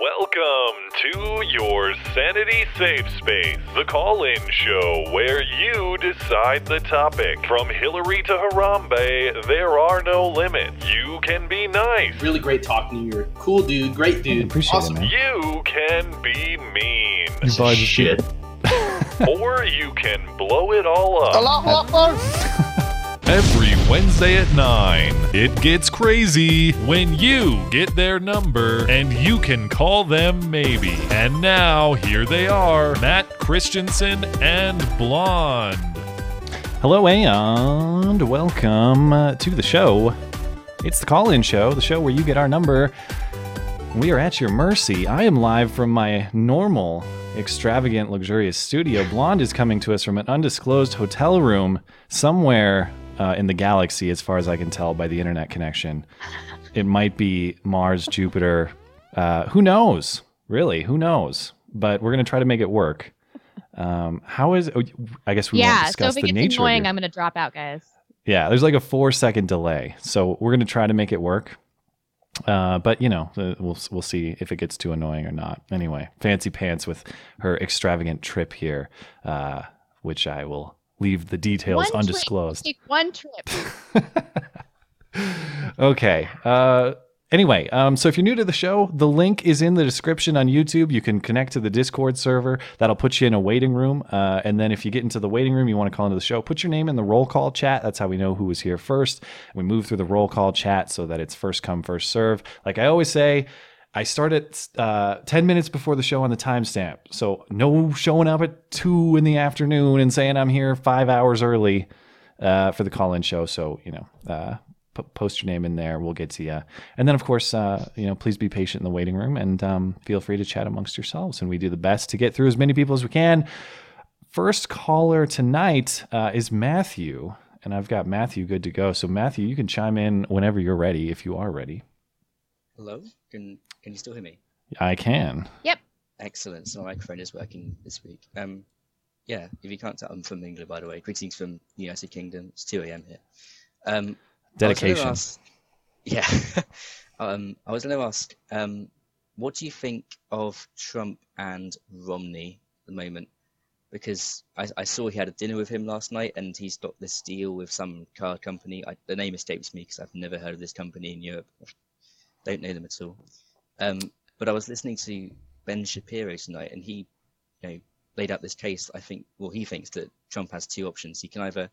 Welcome to your Sanity Safe Space, the call in show where you decide the topic. From Hillary to Harambe, there are no limits. You can be nice, Really great talking to you. You're a cool dude, great dude. appreciate awesome. it, man. you can be mean, Your boy just Shit. or you can blow it all up. Every Wednesday at 9, it gets crazy when you get their number and you can call them maybe. And now, here they are Matt Christensen and Blonde. Hello and welcome to the show. It's the call in show, the show where you get our number. We are at your mercy. I am live from my normal, extravagant, luxurious studio. Blonde is coming to us from an undisclosed hotel room somewhere uh, in the galaxy, as far as I can tell by the internet connection. It might be Mars, Jupiter. Uh, who knows? Really, who knows? But we're going to try to make it work. Um, how is? oh, I guess we won't yeah, so discuss if it the gets nature. annoying, I'm gonna drop out, guys. yeah, there's like a four second delay, so we're gonna try to make it work. Uh, but you know, uh, we'll we'll see if it gets too annoying or not. Anyway, fancy pants with her extravagant trip here, uh, which I will leave the details One undisclosed. Take one trip. okay. Uh, anyway, um, so if you're new to the show, the link is in the description on YouTube. You can connect to the Discord server. That'll put you in a waiting room. Uh, and then if you get into the waiting room, you want to call into the show, put your name in the roll call chat. That's how we know who was here first. We move through the roll call chat so that it's first come, first serve. Like I always say, I start at uh, 10 minutes before the show on the timestamp. So no showing up at 2 in the afternoon and saying I'm here five hours early uh, for the call in show. So, you know, uh, p- post your name in there. We'll get to you. And then, of course, uh, you know, please be patient in the waiting room and um, feel free to chat amongst yourselves. And we do the best to get through as many people as we can. First caller tonight uh, is Matthew. And I've got Matthew good to go. So, Matthew, you can chime in whenever you're ready, if you are ready. Hello? Can can you still hear me? I can. Yep. Excellent. So my microphone is working this week. Um, yeah. If you can't tell, I'm from England, by the way. Greetings from the United Kingdom. It's 2 a.m. here. Um, I was gonna Dedication. ask- yeah. um, I was going to ask, um, what do you think of Trump and Romney at the moment? Because I, I saw he had a dinner with him last night, and he's got this deal with some car company. I, the name escapes me because I've never heard of this company in Europe. Don't know them at all. Um, but I was listening to Ben Shapiro tonight, and he, you know, laid out this case. I think, well, he thinks that Trump has two options. He can either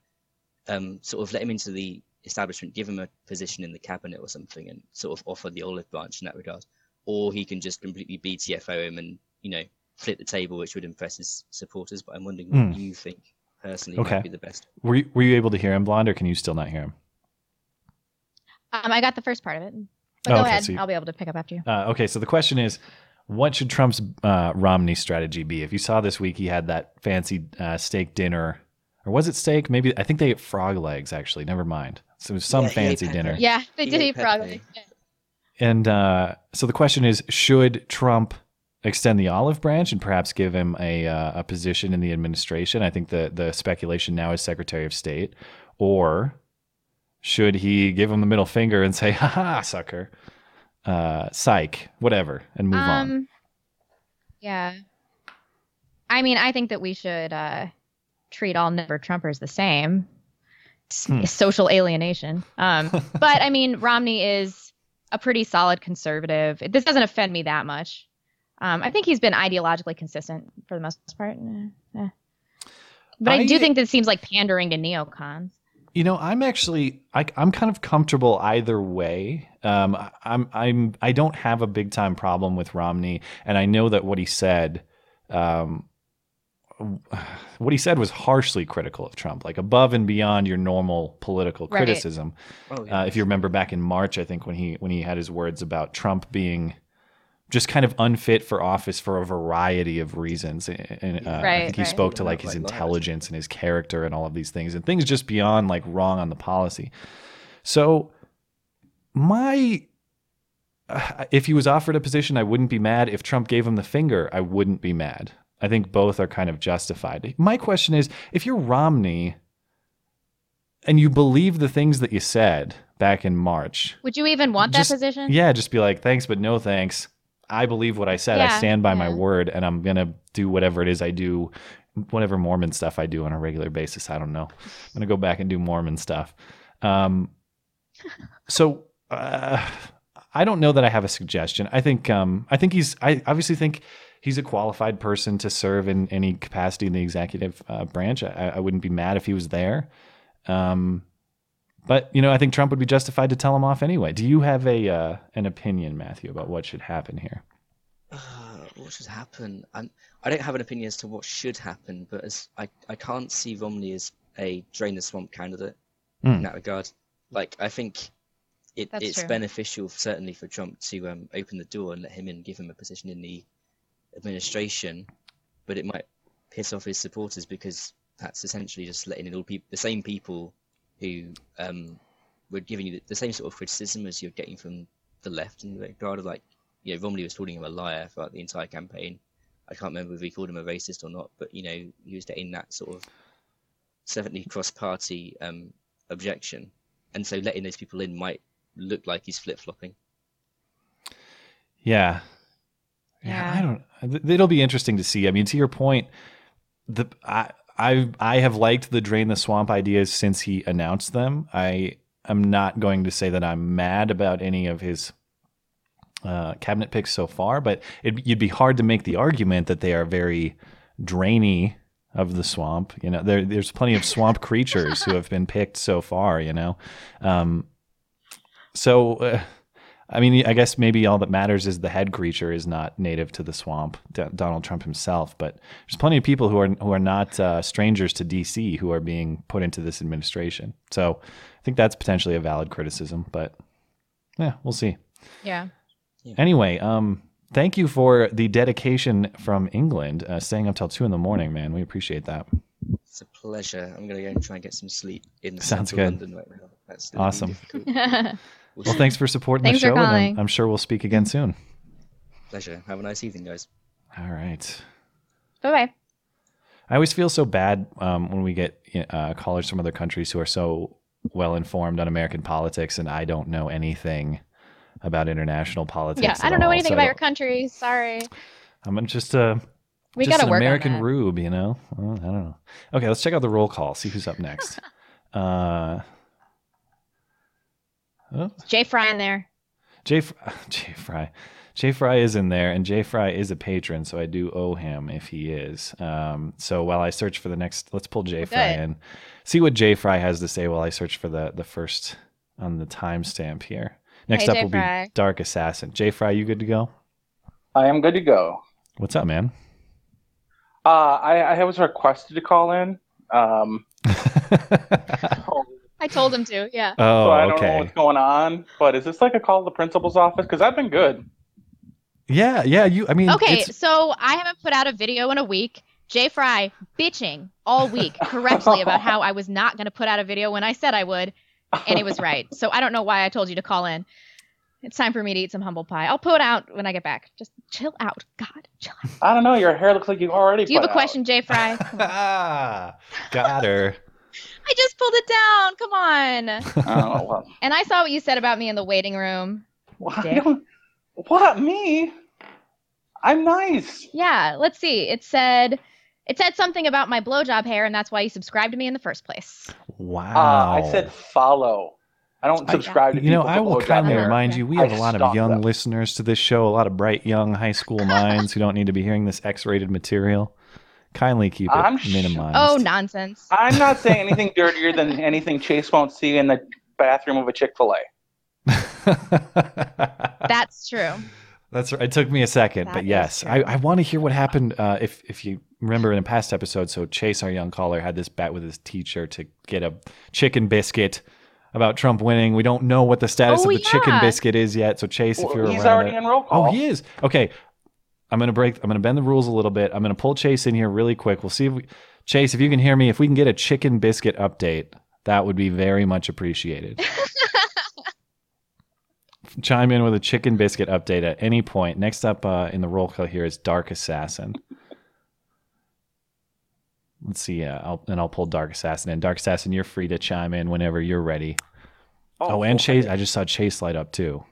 um, sort of let him into the establishment, give him a position in the cabinet or something, and sort of offer the olive branch in that regard, or he can just completely BTFO him and you know flip the table, which would impress his supporters. But I'm wondering Hmm. what you think personally Okay. might be the best. Were you, were you able to hear him, Blonde, or can you still not hear him? Um, I got the first part of it, but Oh, go okay, ahead. so you- I'll be able to pick up after you. Uh, okay, so the question is, what should Trump's uh, Romney strategy be? If you saw this week, he had that fancy uh, steak dinner, or was it steak? Maybe I think they ate frog legs. Actually, never mind. So it was some Yeah, fancy dinner. Yeah, they He did eat frog. legs. And uh, so the question is, should Trump extend the olive branch and perhaps give him a uh, a position in the administration? I think the the speculation now is Secretary of State, or should he give him the middle finger and say, "Ha ha, sucker, uh, psych, whatever," and move on? Um, yeah. I mean, I think that we should uh, treat all never Trumpers the same. Hmm. Social alienation. Um, but I mean, Romney is a pretty solid conservative. This doesn't offend me that much. Um, I think he's been ideologically consistent for the most part. Eh, eh. But I, I- do think that seems like pandering to neocons. You know, I'm actually I, I'm kind of comfortable either way. Um, I- I'm I'm I don't have a big time problem with Romney, and I know that what he said, um, what he said was harshly critical of Trump, like above and beyond your normal political Right. criticism. Oh, yeah. Uh, if you remember back in March, I think when he when he had his words about Trump being just kind of unfit for office for a variety of reasons. And uh, I think he right. spoke to like his intelligence and his character and all of these things and things just beyond like wrong on the policy. So my uh, if he was offered a position, I wouldn't be mad. If Trump gave him the finger, I wouldn't be mad. I think both are kind of justified. My question is, if you're Romney and you believe the things that you said back in March, Would you even want Just- that position? yeah, just be like, thanks, but no thanks. I believe what I said. Yeah, I stand by yeah. my word, and I'm gonna do whatever it is I do, whatever Mormon stuff I do on a regular basis. I don't know. I'm gonna go back and do Mormon stuff. Um, so uh, I don't know that I have a suggestion. I think um, I think he's. I obviously think he's a qualified person to serve in any capacity in the executive uh, branch. I, I wouldn't be mad if he was there. Um, but you know, I think Trump would be justified to tell him off anyway. Do you have a uh, an opinion, Matthew, about what should happen here? Uh, what should happen? I'm, I don't have an opinion as to what should happen, but as I, I can't see Romney as a drain the swamp candidate in Hmm. that regard. Like I think it, it's true. beneficial certainly for Trump to um, open the door and let him in, give him a position in the administration, but it might piss off his supporters because that's essentially just letting in all people, the same people who um, were giving you the, the same sort of criticism as you're getting from the left in the regard of like, you know, Romney was calling him a liar throughout the entire campaign. I can't remember if he called him a racist or not, but you know, he was getting that sort of certainly cross-party um, objection, and so letting those people in might look like he's flip-flopping. Yeah. Yeah, Yeah. I don't. It'll be interesting to see. I mean, to your point, the I I I have liked the drain the swamp ideas since he announced them. I am not going to say that I'm mad about any of his uh, cabinet picks so far, but it, you'd be hard to make the argument that they are very drainy of the swamp. You know, there there's plenty of swamp creatures who have been picked so far. You know, um, so. Uh, I mean, I guess maybe all that matters is the head creature is not native to the swamp, D- Donald Trump himself. But there's plenty of people who are who are not uh, strangers to DC who are being put into this administration. So I think that's potentially a valid criticism. But yeah, we'll see. Yeah. Anyway, um, thank you for the dedication from England, uh, staying up till two in the morning, man. We appreciate that. It's a pleasure. I'm gonna go and try and get some sleep in Sounds central good. London right now. That's gonna be Awesome. difficult. Bye We'll Well, thanks for supporting Thanks the for show, and calling. I'm, I'm sure we'll speak again soon. Pleasure. Have a nice evening, guys. All right. bye. Bye. I always feel so bad um, when we get uh, callers from other countries who are so well informed on American politics, and I don't know anything about international politics. Yeah, at I don't know anything so about your country. Sorry. I'm just a We just got to an work American rube, you know. Well, I don't know. Okay, let's check out the roll call. See who's up next. uh, oh, Jay Fry in there. Jay Fry, Jay Fry, Jay Fry is in there, and Jay Fry is a patron, so I do owe him if he is. Um, so while I search for the next, let's pull Jay Fry in, see what Jay Fry has to say while I search for the the first on the timestamp here. Next Hey, up Jay will Fry. be Dark Assassin. Jay Fry, you good to go? I am good to go. What's up, man? Uh, I, I was requested to call in. Um, oh, I told him to. Yeah. Oh, so I don't know what's going on, but is this like a call to the principal's office? Because I've been good. Yeah, yeah. You, I mean, Okay, it's- so I haven't put out a video in a week. Jay Fry bitching all week correctly about how I was not going to put out a video when I said I would, and he was right. So I don't know why I told you to call in. It's time for me to eat some humble pie. I'll put it out when I get back. Just chill out. God, chill out. I don't know. Your hair looks like you already. Do you have a out. question, Jay Fry? ah, got her. I just pulled it down. Come on. Oh well. And I saw what you said about me in the waiting room. Well, I don't- What me? I'm nice. Yeah, let's see. It said it said something about my blowjob hair, and that's why you subscribed to me in the first place. Wow. Uh, I said follow. I don't I- subscribe to people. You know, I will kindly remind you, we have I a lot of young them. listeners to this show, a lot of bright young high school minds who don't need to be hearing this X-rated material. Kindly keep it I'm sh- minimized. Oh, nonsense. I'm not saying anything dirtier than anything Chase won't see in the bathroom of a Chick Fil A. That's true. That's right. It took me a second, That but yes. I, I want to hear what happened. Uh, if if you remember in a past episode, so Chase, our young caller, had this bet with his teacher to get a chicken biscuit about Trump winning. We don't know what the status Oh, of the chicken biscuit is yet. So Chase, if you're he's around already it- in roll call. Oh, he is. Okay. I'm gonna break. I'm gonna bend the rules a little bit. I'm gonna pull Chase in here really quick. We'll see if we, Chase, if you can hear me. If we can get a chicken biscuit update, that would be very much appreciated. Chime in with a chicken biscuit update at any point. Next up uh, in the roll call here is Dark Assassin. Let's see. Uh, I'll, and I'll pull Dark Assassin in. Dark Assassin, you're free to chime in whenever you're ready. Oh, and Chase. I just saw Chase light up too.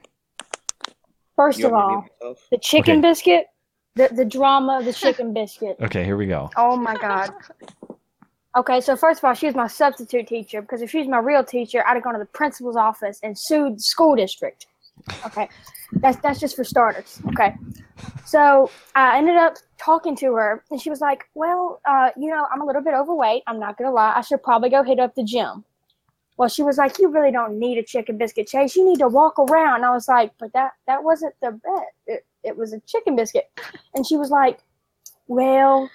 First You of want me to all, the chicken Okay. biscuit, the, the drama of the chicken biscuit. Okay, here we go. Oh my god. Okay, so first of all, she was my substitute teacher because if she was my real teacher, I'd have gone to the principal's office and sued the school district. Okay, that's that's just for starters. Okay, so I ended up talking to her, and she was like, "Well, uh, you know, I'm a little bit overweight. I'm not gonna lie. I should probably go hit up the gym." Well, she was like, "You really don't need a chicken biscuit, Chase. You need to walk around." And I was like, "But that that wasn't the bet. It it was a chicken biscuit." And she was like, "Well,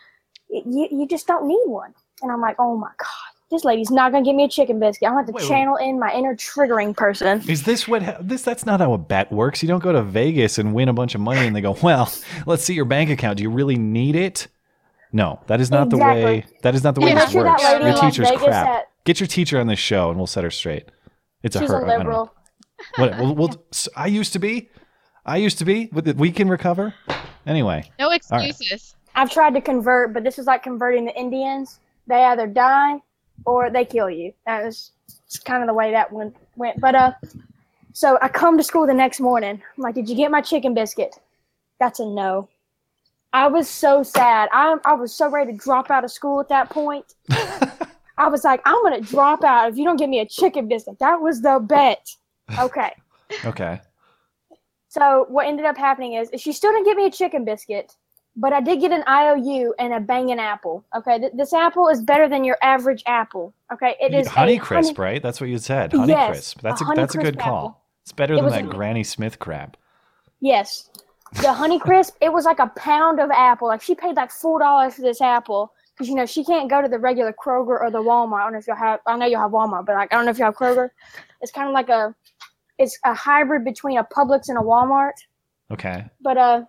you you just don't need one." And I'm like, "Oh my god, this lady's not gonna give me a chicken biscuit. I'm gonna have to Wait, wait. channel in my inner triggering person." Is this what this? That's not how a bet works. You don't go to Vegas and win a bunch of money, and they go, "Well, let's see your bank account. Do you really need it?" No, that is not the way. That is not the way Yeah. this works. Your teacher's Vegas crap. that- Get your teacher on this show, and we'll set her straight. It's a her. a I don't know. liberal. What, we'll, we'll, I used to be. I used to be. But we can recover. Anyway, No right. excuses. I've tried to convert, but this is like converting the Indians. They either die or they kill you. That was kind of the way that one went. But uh, so I come to school the next morning. I'm like, "Did you get my chicken biscuit?" That's a no. I was so sad. I I was so ready to drop out of school at that point. I was like, "I'm gonna drop out if you don't give me a chicken biscuit." That was the bet. Okay. okay. So what ended up happening is, is she still didn't give me a chicken biscuit, but I did get an IOU and a banging apple. Okay, Th- this apple is better than your average apple. Okay, it is Honey Crisp, right? That's what you said. Honey Yes, Crisp. That's a a, Honey that's a good Crisp call. apple. It's better It than that a- Granny Smith crap. Yes, the Honey Crisp. It was like a pound of apple. Like she paid like four dollars for this apple because you know she can't go to the regular Kroger or the Walmart. I don't know if you have. I know you have Walmart, but like I don't know if you have Kroger. It's kind of like a, it's a hybrid between a Publix and a Walmart. Okay. But uh,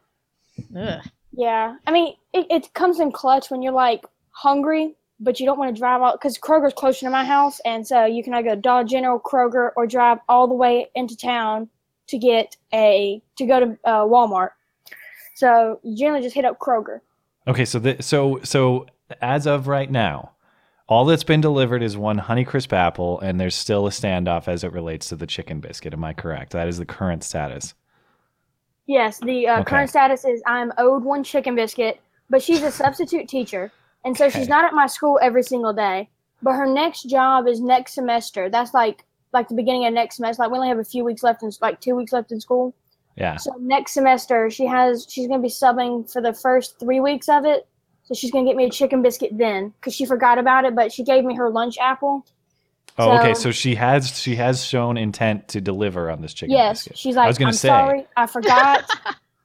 Ugh. Yeah, I mean, it, it comes in clutch when you're like hungry, but you don't want to drive out because Kroger's closer to my house, and so you can either go to Dollar General, Kroger, or drive all the way into town to get a to go to uh, Walmart. So you generally just hit up Kroger. Okay, so the, so so as of right now, all that's been delivered is one Honey Crisp apple, and there's still a standoff as it relates to the chicken biscuit. Am I correct? That is the current status. Yes, the uh, Okay. current status is I'm owed one chicken biscuit, but she's a substitute teacher, and so Okay. she's not at my school every single day. But her next job is next semester. That's like like the beginning of next semester. Like we only have a few weeks left in like two weeks left in school. Yeah. So next semester she has she's gonna be subbing for the first three weeks of it. So she's gonna get me a chicken biscuit then because she forgot about it, but she gave me her lunch apple. Oh, okay. So- So she has she has shown intent to deliver on this chicken biscuit. yes, biscuit. she's like, I was gonna I'm say- sorry, I forgot.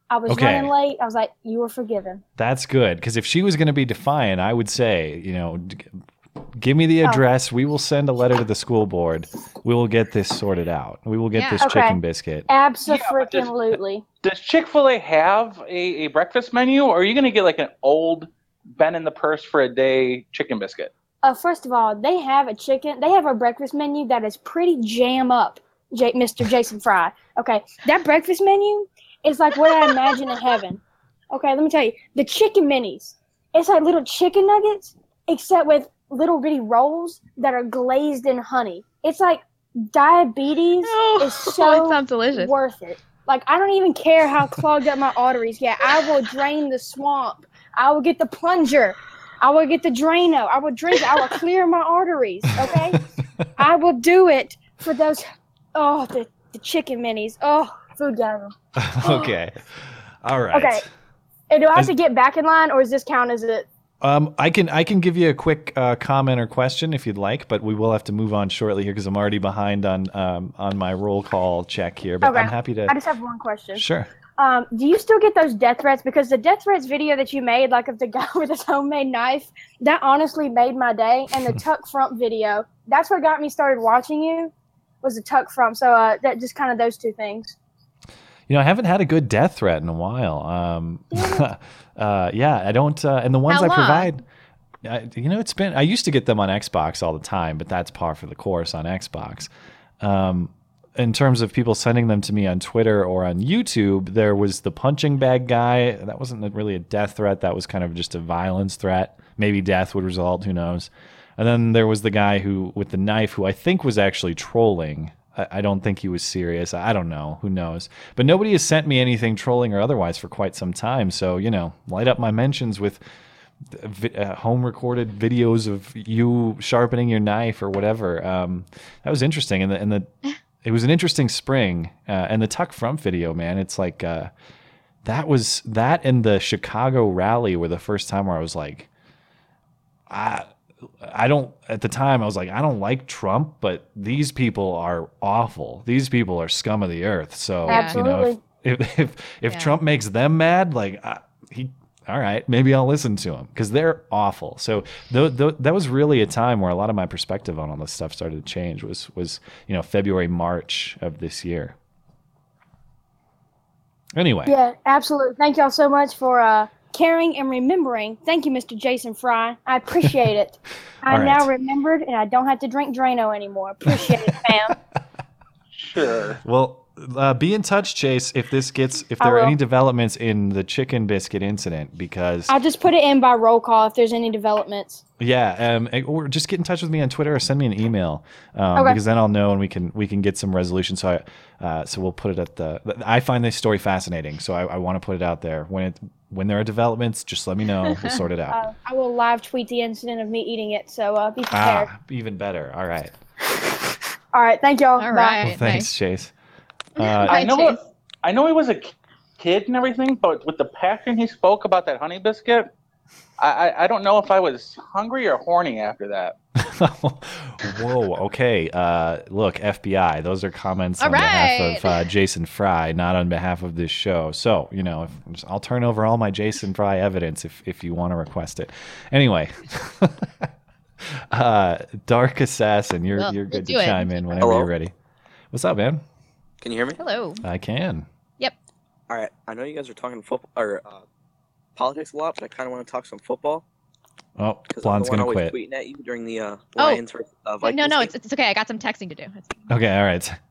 I was Okay. running late. I was like, you were forgiven. That's good because if she was going to be defiant, I would say, you know, give me Oh. the address. We will send a letter to the school board. We will get this sorted out. We will get Yeah. this Okay. chicken biscuit. Absolutely. Does Chick Fil A have a, a breakfast menu, or are you gonna get like an old Ben in the purse for a day chicken biscuit? Uh, first of all, they have a chicken. They have a breakfast menu that is pretty jam up, J- Mr. Jason Fry. Okay, that breakfast menu is like what I imagine in heaven. Okay, let me tell you, the chicken minis. It's like little chicken nuggets, except with little bitty rolls that are glazed in honey. It's like diabetes Oh, is so it sounds delicious. worth it. Like I don't even care how clogged up my arteries get. I will drain the swamp. I will get the plunger. I will get the Drano. I will drink. I will clear my arteries. Okay. I will do it for those. Oh, the, the chicken minis. Oh, food gasm. okay. All right. Okay. And do I have to get back in line, or does this count as it? Um, I can I can give you a quick uh, comment or question if you'd like, but we will have to move on shortly here because I'm already behind on um, on my roll call check here. But Okay. I'm happy to. I just have one question. Sure. Um, do you still get those death threats? Because the death threats video that you made, like of the guy with his homemade knife, that honestly made my day. And the tuck frump video, that's what got me started watching you, was the tuck frump. So uh, that just kind of those two things. You know, I haven't had a good death threat in a while. Um, uh, yeah, I don't. Uh, and the ones How I long? provide, I, you know, it's been. I used to get them on Xbox all the time, but that's par for the course on Xbox. Um, in terms of people sending them to me on Twitter or on YouTube, there was the punching bag guy. That wasn't really a death threat. That was kind of just a violence threat. Maybe death would result. Who knows? And then there was the guy who with the knife, who I think was actually trolling. I, I don't think he was serious. I don't know. Who knows? But nobody has sent me anything trolling or otherwise for quite some time. So you know, light up my mentions with uh, home recorded videos of you sharpening your knife or whatever. Um, that was interesting, and the and the it was an interesting spring. Uh, and the Tuck Frump video, man, it's like uh, that was that and the Chicago rally were the first time where I was like, I. I don't at the time I was like I don't like Trump, but these people are awful. These people are scum of the earth. So Absolutely. you know if if if, if Yeah. Trump makes them mad, like I, he all right, maybe I'll listen to them because they're awful. So th- th- that was really a time where a lot of my perspective on all this stuff started to change. Was was you know February March of this year. Anyway, Yeah, absolutely. Thank y'all so much for uh, caring and remembering. Thank you, Mr. Jason Fry. I appreciate it. I'm now remembered, and I don't have to drink Drano anymore. Appreciate it, fam. Sure. well, uh, be in touch, Chase, if this gets if there are any developments in the chicken biscuit incident because I'll just put it in by roll call if there's any developments. Yeah, um, eh, or just get in touch with me on Twitter or send me an email um, Okay. because then I'll know and we can we can get some resolution. So I, uh, so we'll put it at the. I find this story fascinating, so I, I want to put it out there. When it when there are developments, just let me know. We'll sort it out. Uh, I will live tweet the incident of me eating it, so uh, be prepared. ah, even better. All right. All right, thank y'all. All Bye. right. Well, thanks, nice. Chase. Uh, I know. Chase. I know he was a kid and everything, but with the passion he spoke about that honey biscuit, I, I, I don't know if I was hungry or horny after that. Whoa. Okay. Uh, look, FBI. Those are comments All on behalf of uh, Jason Fry, not on behalf of this show. So you know, if, I'll turn over all my Jason Fry evidence if if you want to request it. Anyway. uh, Dark Assassin, you're Well, you're good do to it. chime in whenever Hello? you're ready. What's up, man? Can you hear me? Hello. I can. Yep. All right. I know you guys are talking football or uh, politics a lot, but I kind of want to talk some football Oh, because I'm Blonde's the one gonna always quit. tweeting at you during the uh, Oh. Lions versus uh, Vikings. no, no, game. it's, it's okay. I got some texting to do. It's- Okay, all right.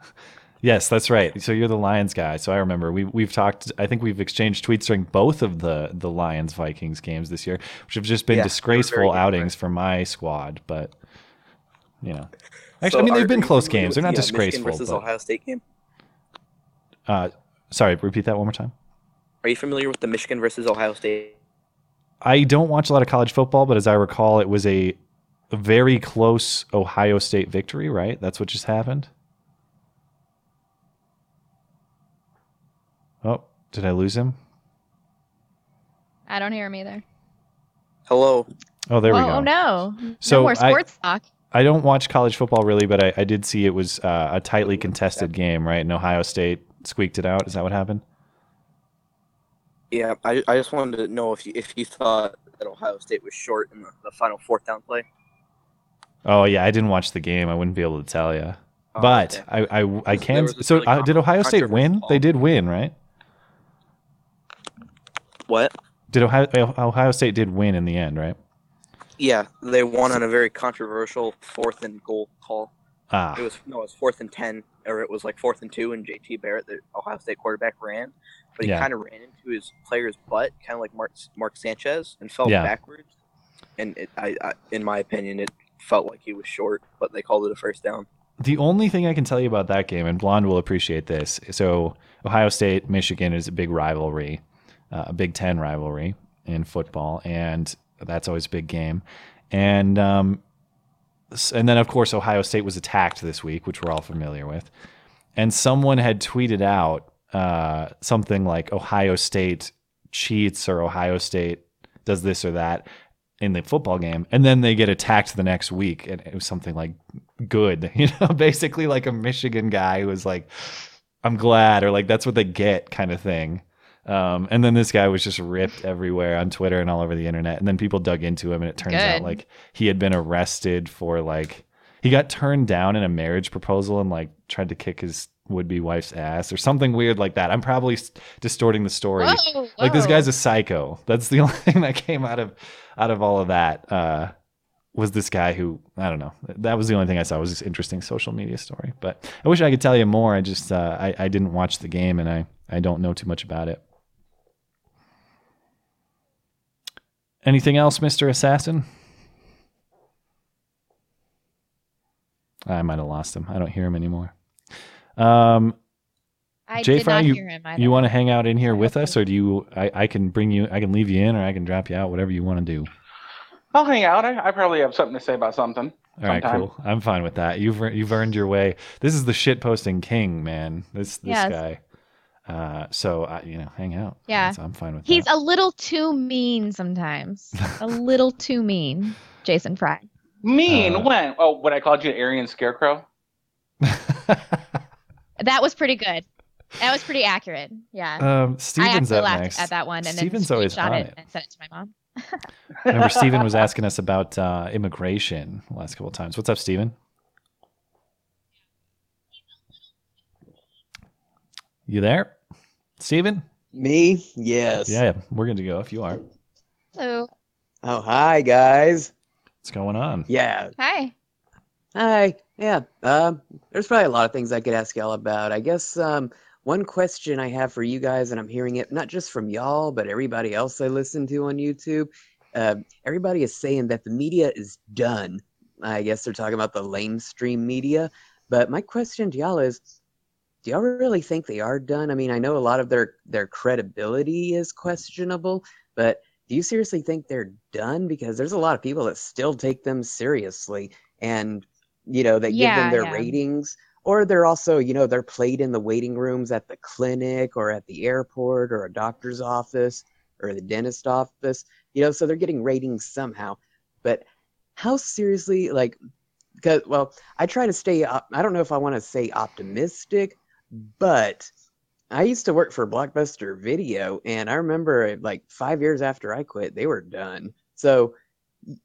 Yes, that's right. So you're the Lions guy. So I remember we we've talked. I think we've exchanged tweets during both of the the Lions Vikings games this year, which have just been Yeah, they were very disgraceful good, outings for my squad. But you know, actually, So I mean they've been close games. They're not the, uh, Michigan disgraceful. versus but- Ohio State game. Uh, sorry, repeat that one more time. Are you familiar with the Michigan versus Ohio State? I don't watch a lot of college football, but as I recall, it was a, a very close Ohio State victory. Right? That's what just happened. Oh, did I lose him? I don't hear him either. Hello. Oh, there we oh, go. Oh no. So no more I- sports talk. I don't watch college football really, but I, I did see it was uh, a tightly contested game, right? And Ohio State squeaked it out. Is that what happened? Yeah, I, I just wanted to know if you if you thought that Ohio State was short in the, the final fourth down play. Oh yeah, I didn't watch the game. I wouldn't be able to tell you. Oh, but. I, I, I can. So really uh, did Ohio State win? call. They did win, right? what? Did Ohio Ohio State did win in the end, right? Yeah, they won on a very controversial fourth and goal call. Ah, It was no, it was fourth and ten, or it was like fourth and two, and JT Barrett, the Ohio State quarterback, ran, but he Yeah. kind of ran into his player's butt, kind of like Mark Mark Sanchez, and fell Yeah. backwards. And it, I, I, in my opinion, it felt like he was short, but they called it a first down. the only thing I can tell you about that game, and Blonde will appreciate this. So Ohio State Michigan is a big rivalry, uh, a Big Ten rivalry in football, and that's always a big game. And um, and then of course Ohio State was attacked this week, which we're all familiar with. And someone had tweeted out uh, something like Ohio State cheats or Ohio State does this or that in the football game, and then they get attacked the next week, and it was something like good, you know, basically like a Michigan guy who was like, "I'm glad," or like that's what they get, kind of thing. Um, and then this guy was just ripped everywhere on Twitter and all over the internet. And then people dug into him, and it turns out like he had been arrested for like he got turned down in a marriage proposal and like tried to kick his would-be wife's ass or something weird like that. I'm probably distorting the story. Whoa, Like this guy's a psycho. That's the only thing that came out of out of all of that. Uh, was this guy who I don't know. That was the only thing I saw was this interesting social media story. But I wish I could tell you more. I just uh, I I didn't watch the game and I I don't know too much about it. Anything else, Mister Assassin? I might have lost him. I don't hear him anymore. Um, I Jay did Fry, not you, hear him either. you want to hang out in here with us, or do you? I, I can bring you. I can leave you in, or I can drop you out. Whatever you want to do. I'll hang out. I, I probably have something to say about something. All right, sometime. cool. I'm fine with that. You've you've earned your way. This is the shit posting king, man. This this Yes. guy. Uh, so I, you know, hang out. Yeah. So I'm fine with that. He's that. a little too mean sometimes. a little too mean, Jason Fry. Mean Uh, when? Oh, when I called you an Aryan Scarecrow? That was pretty good. That was pretty accurate. Yeah. um, I Steven's actually up laughed next. at that one and Steven's then always screenshot on it, it. and sent it to my mom. Remember, Steven was asking us about uh, immigration the last couple of times. What's up, Steven? You there, Steven? Me? Yes. Yeah, we're good to go if you are. So, Oh, hi guys. What's going on? Yeah. hi. Hi. Yeah. Um, there's probably a lot of things I could ask y'all about. I guess um, one question I have for you guys, and I'm hearing it not just from y'all, but everybody else I listen to on YouTube. Uh, everybody is saying that the media is done. I guess they're talking about the lamestream media. But my question to y'all is, do y'all really think they are done? I mean, I know a lot of their their credibility is questionable, but do you seriously think they're done? Because there's a lot of people that still take them seriously, and you know that give them their yeah. ratings, or they're also you know they're played in the waiting rooms at the clinic or at the airport or a doctor's office or the dentist office. You know, so they're getting ratings somehow. But how seriously, like, because well, I try to stay. I don't know if I want to say optimistic, but I used to work for Blockbuster Video, and I remember like five years after I quit, they were done. So,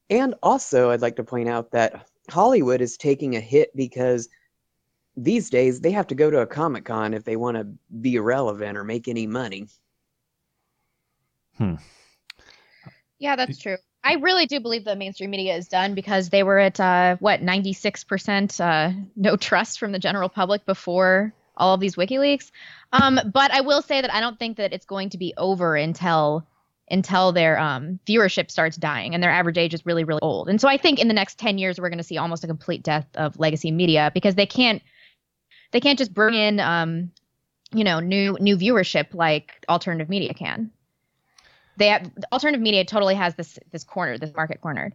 and also, I'd like to point out that Hollywood is taking a hit because these days they have to go to a Comic Con if they want to be relevant or make any money. Hmm. Yeah, that's true. I really do believe the mainstream media is done because they were at uh, what 96% uh, no trust from the general public before all of these WikiLeaks. Um, but I will say that I don't think that it's going to be over until until their um, viewership starts dying and their average age is really really old. And so I think in the next 10 years we're going to see almost a complete death of legacy media because they can't they can't just bring in um, you know new new viewership like alternative media can they have alternative media totally has this this corner this market cornered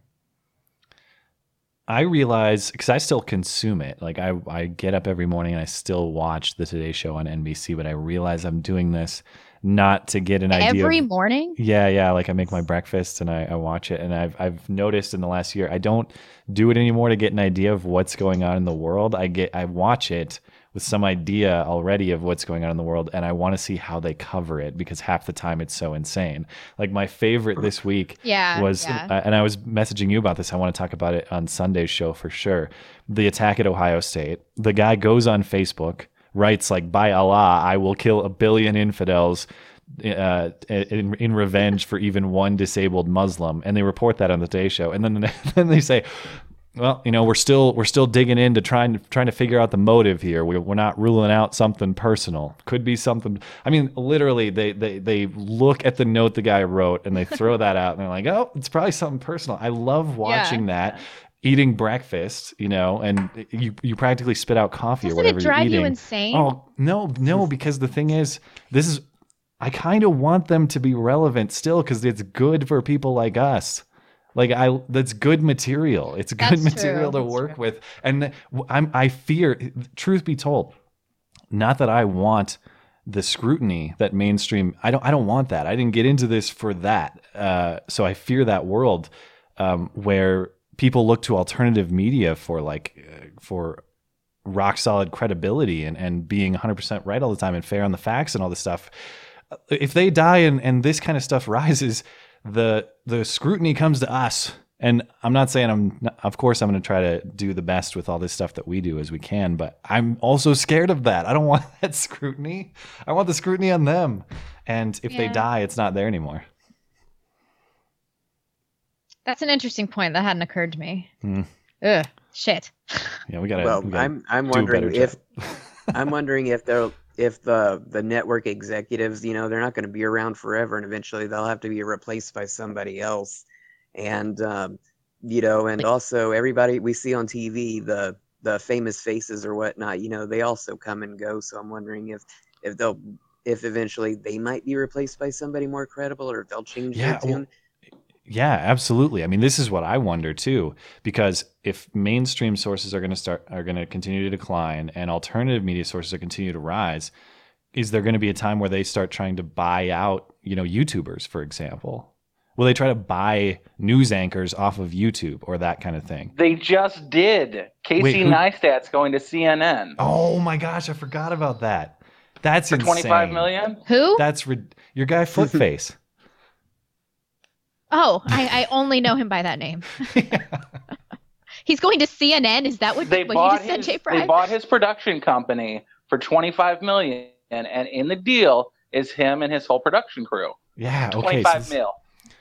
I realize because I still consume it. Like I, I get up every morning and I still watch the Today Show on NBC, but I realize I'm doing this not to get an idea. every of- morning Yeah, yeah. Like I make my breakfast and I, I watch it, and I've I've noticed in the last year I don't do it anymore to get an idea of what's going on in the world. I get I watch it with some idea already of what's going on in the world, and I want to see how they cover it because half the time it's so insane. Like my favorite this week Yeah, was, yeah. uh, and I was messaging you about this. I want to talk about it on Sunday's show for sure. The attack at Ohio State. The guy goes on Facebook, writes like, "By Allah, I will kill a billion infidels." Uh, in, in revenge for even one disabled Muslim, and they report that on the Day Show, and then then they say, "Well, you know, we're still we're still digging into trying to trying to figure out the motive here. We're, we're not ruling out something personal. Could be something. I mean, literally, they they they look at the note the guy wrote and they throw that out, and they're like, "Oh, it's probably something personal." I love watching that." Eating breakfast, you know, and you you practically spit out coffee Doesn't or whatever it drive you're you insane? Oh no, no, because the thing is, this is I kind of want them to be relevant still because it's good for people like us. Like I, that's good material. It's good That's material true. to That's work with, and I'm I fear. Truth be told, not that I want the scrutiny that mainstream. I don't. I don't want that. I didn't get into this for that. Uh, so I fear that world um, where people look to alternative media for like uh, for rock solid credibility and, and being 100% right all the time and fair on the facts and all this stuff if they die and, and this kind of stuff rises the the scrutiny comes to us. And i'm not saying i'm not, of course i'm going to try to do the best with all this stuff that we do as we can but i'm also scared of that. I don't want that scrutiny. I want the scrutiny on them. And if they die it's not there anymore. That's an interesting point that hadn't occurred to me. Hmm. Ugh, shit. Yeah we gotta well, we gotta I'm I'm do a better wondering if. I'm wondering if they're if the the network executives, you know, they're not going to be around forever, and eventually they'll have to be replaced by somebody else. And um, you know, and also everybody we see on TV, the the famous faces or whatnot, you know, they also come and go. So I'm wondering if if they'll if eventually they might be replaced by somebody more credible or if they'll change Yeah, their tune. Yeah, absolutely. I mean, this is what I wonder too, because if mainstream sources are going to start are going to continue to decline and alternative media sources are continue to rise, is there going to be a time where they start trying to buy out, you know, YouTubers, for example? Will they try to buy news anchors off of YouTube or that kind of thing? They just did. Casey Wait, who- Neistat's going to CNN Oh my gosh, I forgot about that. That's for insane. 25 million. Who? That's rid- your guy Footface. Oh, I, I only know him by that name. He's going to CNN. Is that what, They what you bought just said, his, Jay they Fry? bought his production company for 25 million, and, and in the deal is him and his whole production crew. yeah, okay. 25 so- mil.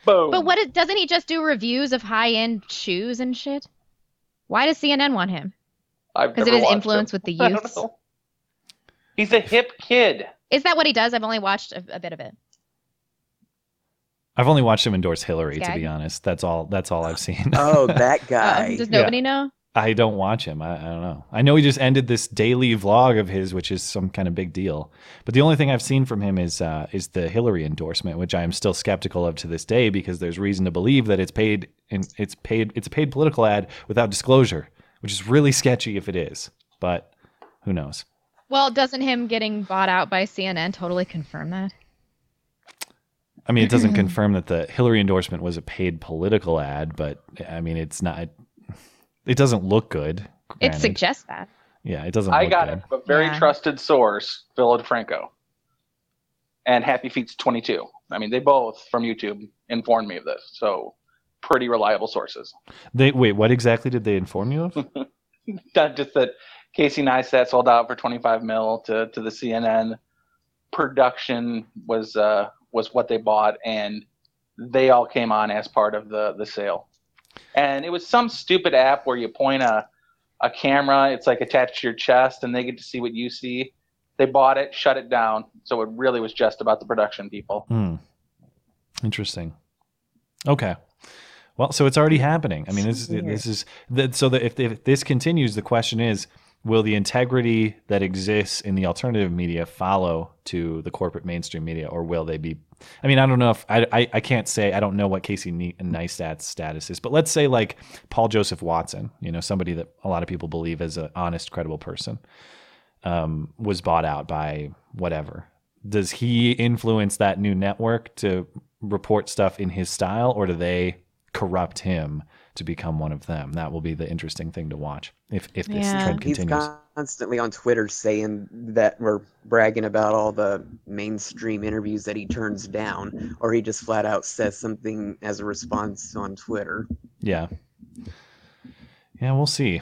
Boom. But what doesn't he just do reviews of high end shoes and shit? Why does CNN want him? Because of his influence him. with the I don't youths. know. He's a hip kid. Is that what he does? I've only watched a, a bit of it. I've only watched him endorse Hillary, to be honest. That's all. That's all I've seen. Oh, that Uh, guy. does Yeah. nobody know? I don't watch him. I, I don't know. I know he just ended this daily vlog of his, which is some kind of big deal. But the only thing I've seen from him is uh, is the Hillary endorsement, which I am still skeptical of to this day because there's reason to believe that it's paid and it's paid it's a paid political ad without disclosure, which is really sketchy if it is. But who knows? Well, doesn't him getting bought out by CNN totally confirm that? I mean, it doesn't confirm that the Hillary endorsement was a paid political ad, but I mean, it's not. It doesn't look good. It suggests that. Yeah, it doesn't. I look got good. it from a very Yeah. trusted source, Phil DeFranco. And Happy Feet's 22. I mean, they both from YouTube informed me of this. So, pretty reliable sources. They wait. What exactly did they inform you of? Not just that Casey Neistat sold out for 25 mil to, to the CNN. Production was uh, was what they bought, and they all came on as part of the, the sale. And it was some stupid app where you point a, a camera, it's like attached to your chest, and they get to see what you see. They bought it, shut it down. So it really was just about the production people. Hmm. Interesting. Okay. Well, so it's already happening. I mean, this is this is that. So that if, if this continues, the question is, will the integrity that exists in the alternative media follow to the corporate mainstream media, or will they be? I mean, I don't know if I I, I can't say. I don't know what Casey Neistat's status is, but let's say like Paul Joseph Watson, you know, somebody that a lot of people believe is an honest, credible person, um, was bought out by whatever. Does he influence that new network to report stuff in his style, or do they corrupt him to become one of them? That will be the interesting thing to watch if if this Yeah. trend He's continues. constantly on Twitter saying that we're bragging about all the mainstream interviews that he turns down, or he just flat out says something as a response on Twitter. Yeah. Yeah, we'll see.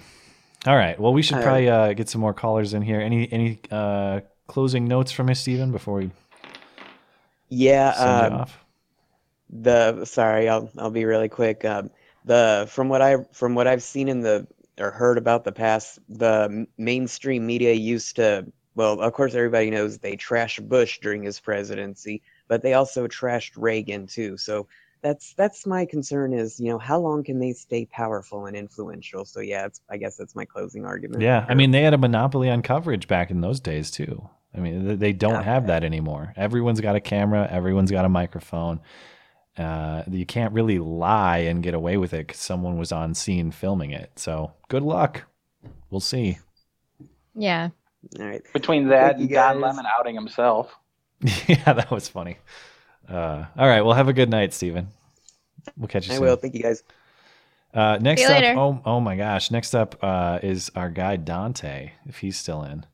All right. Well, we should Uh, probably uh, get some more callers in here. Any any uh, closing notes from you, Steven, before we Yeah, send you um, off? the sorry, I'll I'll be really quick. Um, the from what I from what I've seen in the or heard about the past, the mainstream media used to. Well, of course, everybody knows they trashed Bush during his presidency, but they also trashed Reagan too. So that's that's my concern. Is you know how long can they stay powerful and influential? So yeah, it's, I guess that's my closing argument. Yeah, I mean they had a monopoly on coverage back in those days too. I mean they don't Yeah. have that anymore. Everyone's got a camera, everyone's got a microphone. Uh, you can't really lie and get away with it because someone was on scene filming it. So good luck. We'll see. Yeah. all right. Between that Thank and Don. Lemon outing himself. yeah, that was funny. Uh, all right, well have a good night, Steven. We'll catch you I soon. will. Thank you guys. Uh, next See you up, later. oh oh my gosh! Next up uh, is our guy Dante, if he's still in.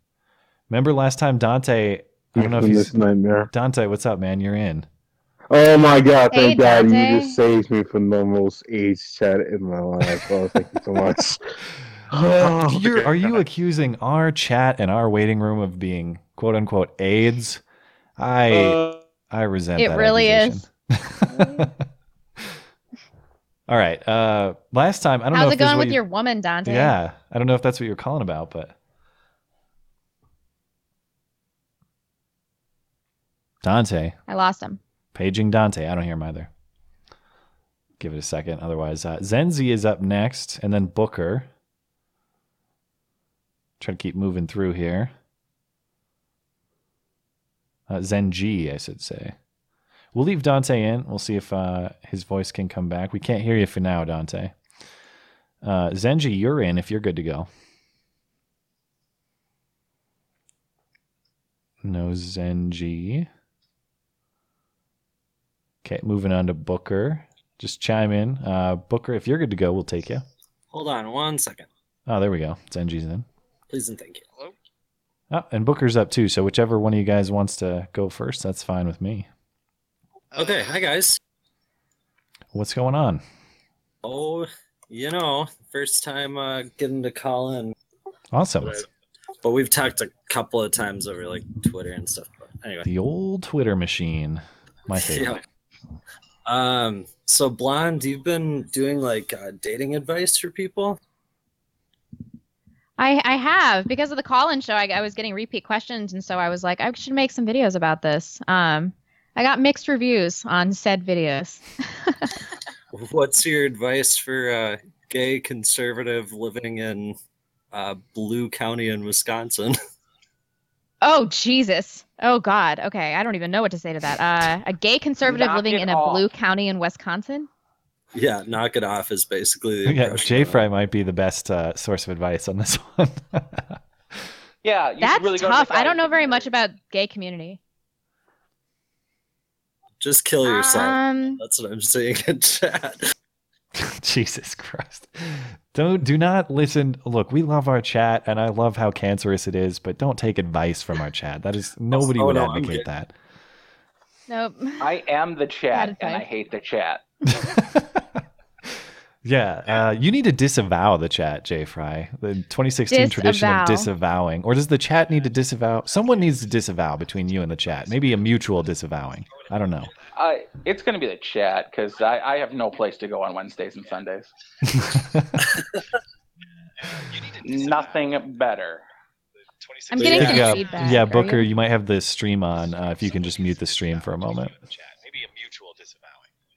Remember last time Dante? I don't know if he's nightmare. Dante. What's up, man? You're in. Oh my god, Hey, thank God Dante. you just saved me from the most AIDS chat in my life. Oh, thank you so much. Oh, You're, are you accusing our chat and our waiting room of being quote unquote AIDS? I Uh, I resent It that. really is. All right. Uh, last time I don't know How's if it going with you- your woman, Dante? Yeah, I don't know if that's what you're calling about, but Dante, I lost him. Paging Dante. I don't hear him either. Give it a second. Otherwise, uh, Zenzi is up next, and then Booker. Try to keep moving through here. Uh, Zen G, I should say. We'll leave Dante in. We'll see if uh, his voice can come back. We can't hear you for now, Dante. Uh, Zenji, you're in if you're good to go. No Zenji. Okay, moving on to Booker. Just chime in. Uh, Booker, if you're good to go, we'll take you. Hold on one second. Oh, there we go. Zenji's in. Please and thank you. Hello? Oh, and Booker's up too. So whichever one of you guys wants to go first, that's fine with me. Okay, hi guys. What's going on? Oh, you know, first time uh, getting to call in. Awesome. But, but we've talked a couple of times over like Twitter and stuff. But anyway. The old Twitter machine. My favorite. Yeah. Um. So, blonde, you've been doing like uh, dating advice for people. I I have because of the call-in show. I, I was getting repeat questions, and so I was like, I should make some videos about this. Um, I got mixed reviews on said videos. What's your advice for uh, gay conservative living in uh, Blue County in Wisconsin? Oh Jesus! Oh God! Okay, I don't even know what to say to that. Uh, a gay conservative Knock living it in a off. blue county in Wisconsin. yeah, knock it off is basically the Yeah, impression J of it. Fry might be the best uh, source of advice on this one. Yeah, you That's really go to tough. I don't know very much about gay community. Just kill yourself. Um, That's what I'm saying in chat. Jesus Christ. Don't do not listen. Look, we love our chat and I love how cancerous it is, but don't take advice from our chat. That is nobody Oh, would no, advocate that. Nope. I am the chat, and I hate the chat. Yeah, uh, you need to disavow the chat, J Fry. The 2016 tradition of disavowing. Or does the chat need to disavow? Someone needs to disavow between you and the chat. Maybe a mutual disavowing. I don't know. Uh, it's going to be the chat because I, I have no place to go on Wednesdays and Sundays. Nothing better. I'm getting Yeah. feedback. yeah, Booker, you? you might have the stream on. Uh, if you can just mute the stream for a moment. Maybe a mutual disavowing.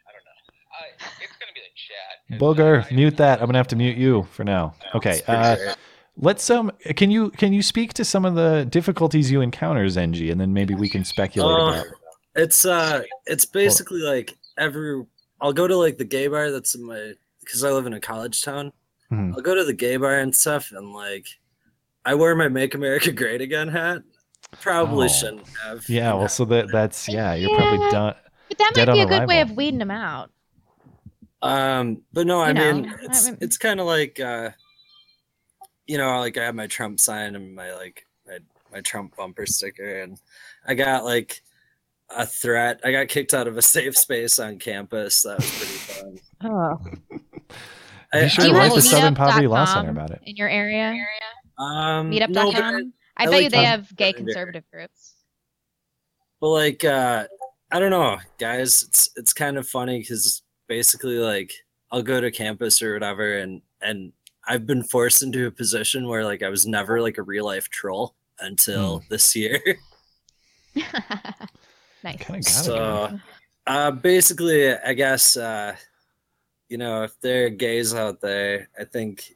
I don't know. it's gonna be the chat. Booger, mute that. I'm gonna have to mute you for now. Okay. Uh, let's um. Can you can you speak to some of the difficulties you encounter, Zenji, and then maybe we can speculate Uh, about. It's uh, it's basically like every. I'll go to like the gay bar that's in my because I live in a college town. Mhm. I'll go to the gay bar and stuff, and like, I wear my "Make America Great Again" hat. Probably Oh. shouldn't have. Yeah. Well, so that that's yeah. You're probably done. But that might be a on good way of weeding them out. Um, but no, I You know, mean, I it's mean- it's kind of like uh, you know, like I have my Trump sign and my like my my Trump bumper sticker, and I got like a threat. I got kicked out of a safe space on campus. That was pretty fun. Oh. I- You should I Do write the Southern Poverty Law Center about it. in your area? Um, Meetup.com. no, I, I bet like you they to- have gay conservative groups. but like, uh, I don't know, guys. It's it's kind of funny because basically, like, I'll go to campus or whatever, and and I've been forced into a position where like I was never like a real life troll until this year. nice. Kind of got it. so, uh, basically, I guess uh, you know if there are gays out there, I think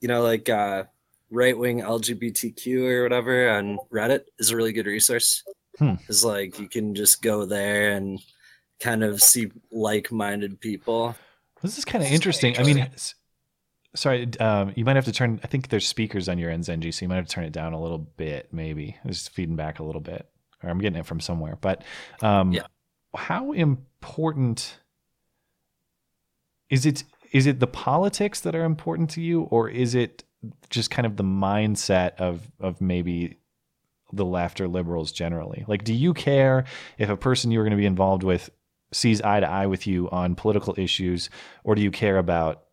you know like uh, right wing LGBTQ or whatever on Reddit is a really good resource. Hmm. Like you can just go there and kind of see like minded people. This is kind of interesting. I mean, s- sorry, um, you might have to turn. I think there's speakers on your end, Zenji, so you might have to turn it down a little bit. Maybe it's feeding back a little bit, or I'm getting it from somewhere. But um, Yeah. how important is it? Is it the politics that are important to you, or is it just kind of the mindset of of maybe the left or liberals generally? Like, do you care if a person you're going to be involved with sees eye to eye with you on political issues, or do you care about,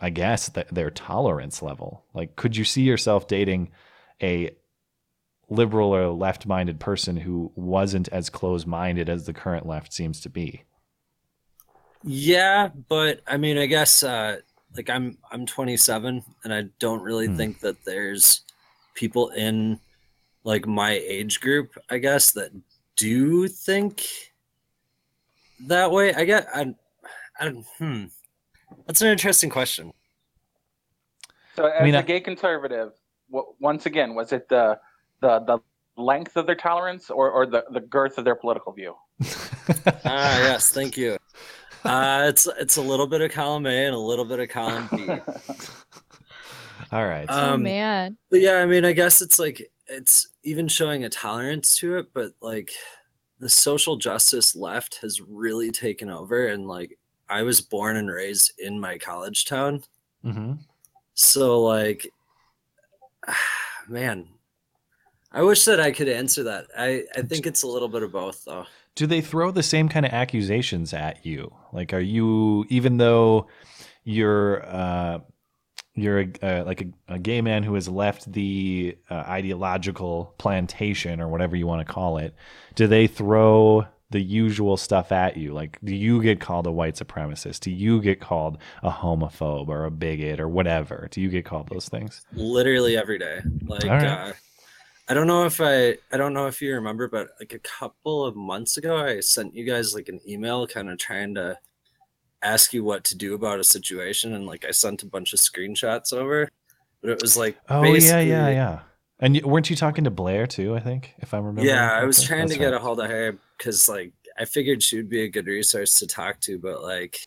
I guess, th- their tolerance level? Like, could you see yourself dating a liberal or left minded person who wasn't as close minded as the current left seems to be? Yeah, but I mean, I guess uh, like I'm I'm 27, and I don't really Hmm. think that there's people in like my age group, I guess, that do think that way. I get I, I don't. Hmm, that's an interesting question. So as mean, a I- gay conservative, w- once again, was it the the the length of their tolerance or, or the, the girth of their political view? ah, yes, thank you. Uh, it's it's a little bit of column A and a little bit of column B. All right. oh man. But yeah, I mean, I guess it's like it's even showing a tolerance to it, but like the social justice left has really taken over, and like I was born and raised in my college town, hmm so like, man, I wish that I could answer that. I I think it's a little bit of both, though. Do they throw the same kind of accusations at you? Like, are you even though you're uh, you're a, uh, like a, a gay man who has left the uh, ideological plantation or whatever you want to call it? Do they throw the usual stuff at you? Like, do you get called a white supremacist? Do you get called a homophobe or a bigot or whatever? Do you get called those things? literally every day like uh i don't know if i i don't know if you remember but like a couple of months ago i sent you guys like an email kind of trying to ask you what to do about a situation and like i sent a bunch of screenshots over but it was like Oh yeah, yeah, yeah. And you, weren't you talking to Blair too? I think, if I remember. yeah i was trying to That's get a hold of her because like i figured she would be a good resource to talk to but like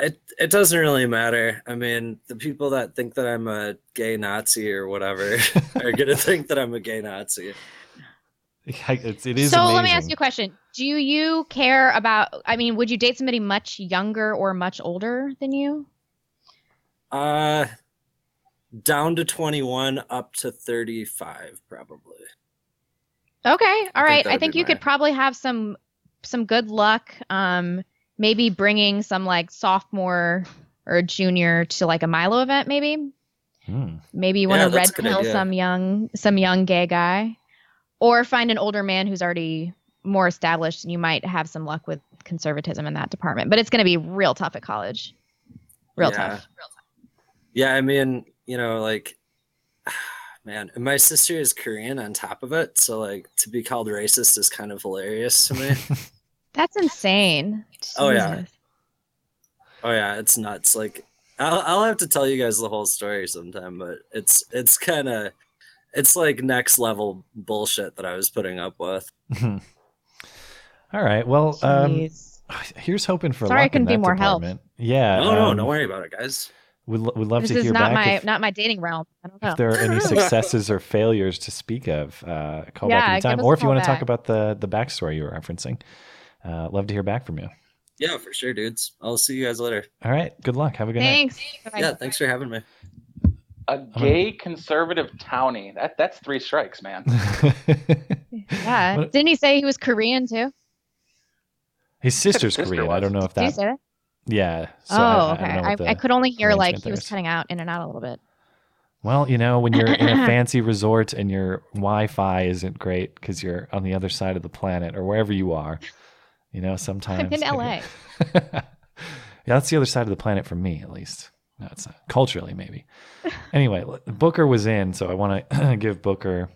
it it doesn't really matter i mean the people that think that i'm a gay nazi or whatever are gonna think that i'm a gay nazi It's, it is so amazing. let me ask you a question. Do you care about I mean, would you date somebody much younger or much older than you? uh down to 21 up to 35 probably Okay. all think right. that I think be you could probably have some some good luck um maybe bringing some like sophomore or junior to like a Milo event maybe. Hmm. Maybe you want Yeah, to that's red pill idea. some young some young gay guy or find an older man who's already more established and you might have some luck with conservatism in that department. But it's going to be real tough at college. Real Yeah. tough. yeah i mean you know like man my sister is korean on top of it so like to be called racist is kind of hilarious to me That's insane. Oh, yeah. Oh yeah it's nuts like I'll, I'll have to tell you guys the whole story sometime but it's it's kind of it's like next level bullshit that i was putting up with All right. Well, um, here's hoping for Sorry I luck in couldn't be that more help. Yeah. no no um, don't worry about it guys We'd, lo- we'd love this to is hear not back my if, not my dating realm. I don't know. if there are any successes or failures to speak of. Uh, call Yeah, back anytime, or if you call want to talk about the the backstory you were referencing. Uh, love to hear back from you. yeah for sure dudes i'll see you guys later All right. Good luck. Have a good Thanks. yeah thanks for having me A gay conservative townie. That that's three strikes, man. Yeah. What- Didn't he say he was Korean too? His sister's sister Korean. I don't know if Did you that. say that? Yeah. So oh, I- I, okay. don't I, the I could only hear like he was there is. cutting out in and out a little bit. Well, you know, when you're in a fancy resort and your Wi-Fi isn't great because you're on the other side of the planet or wherever you are, you know, sometimes I'm in LA. yeah, that's the other side of the planet for me, at least. No, it's not culturally, maybe. Anyway, Booker was in, so I want to give Booker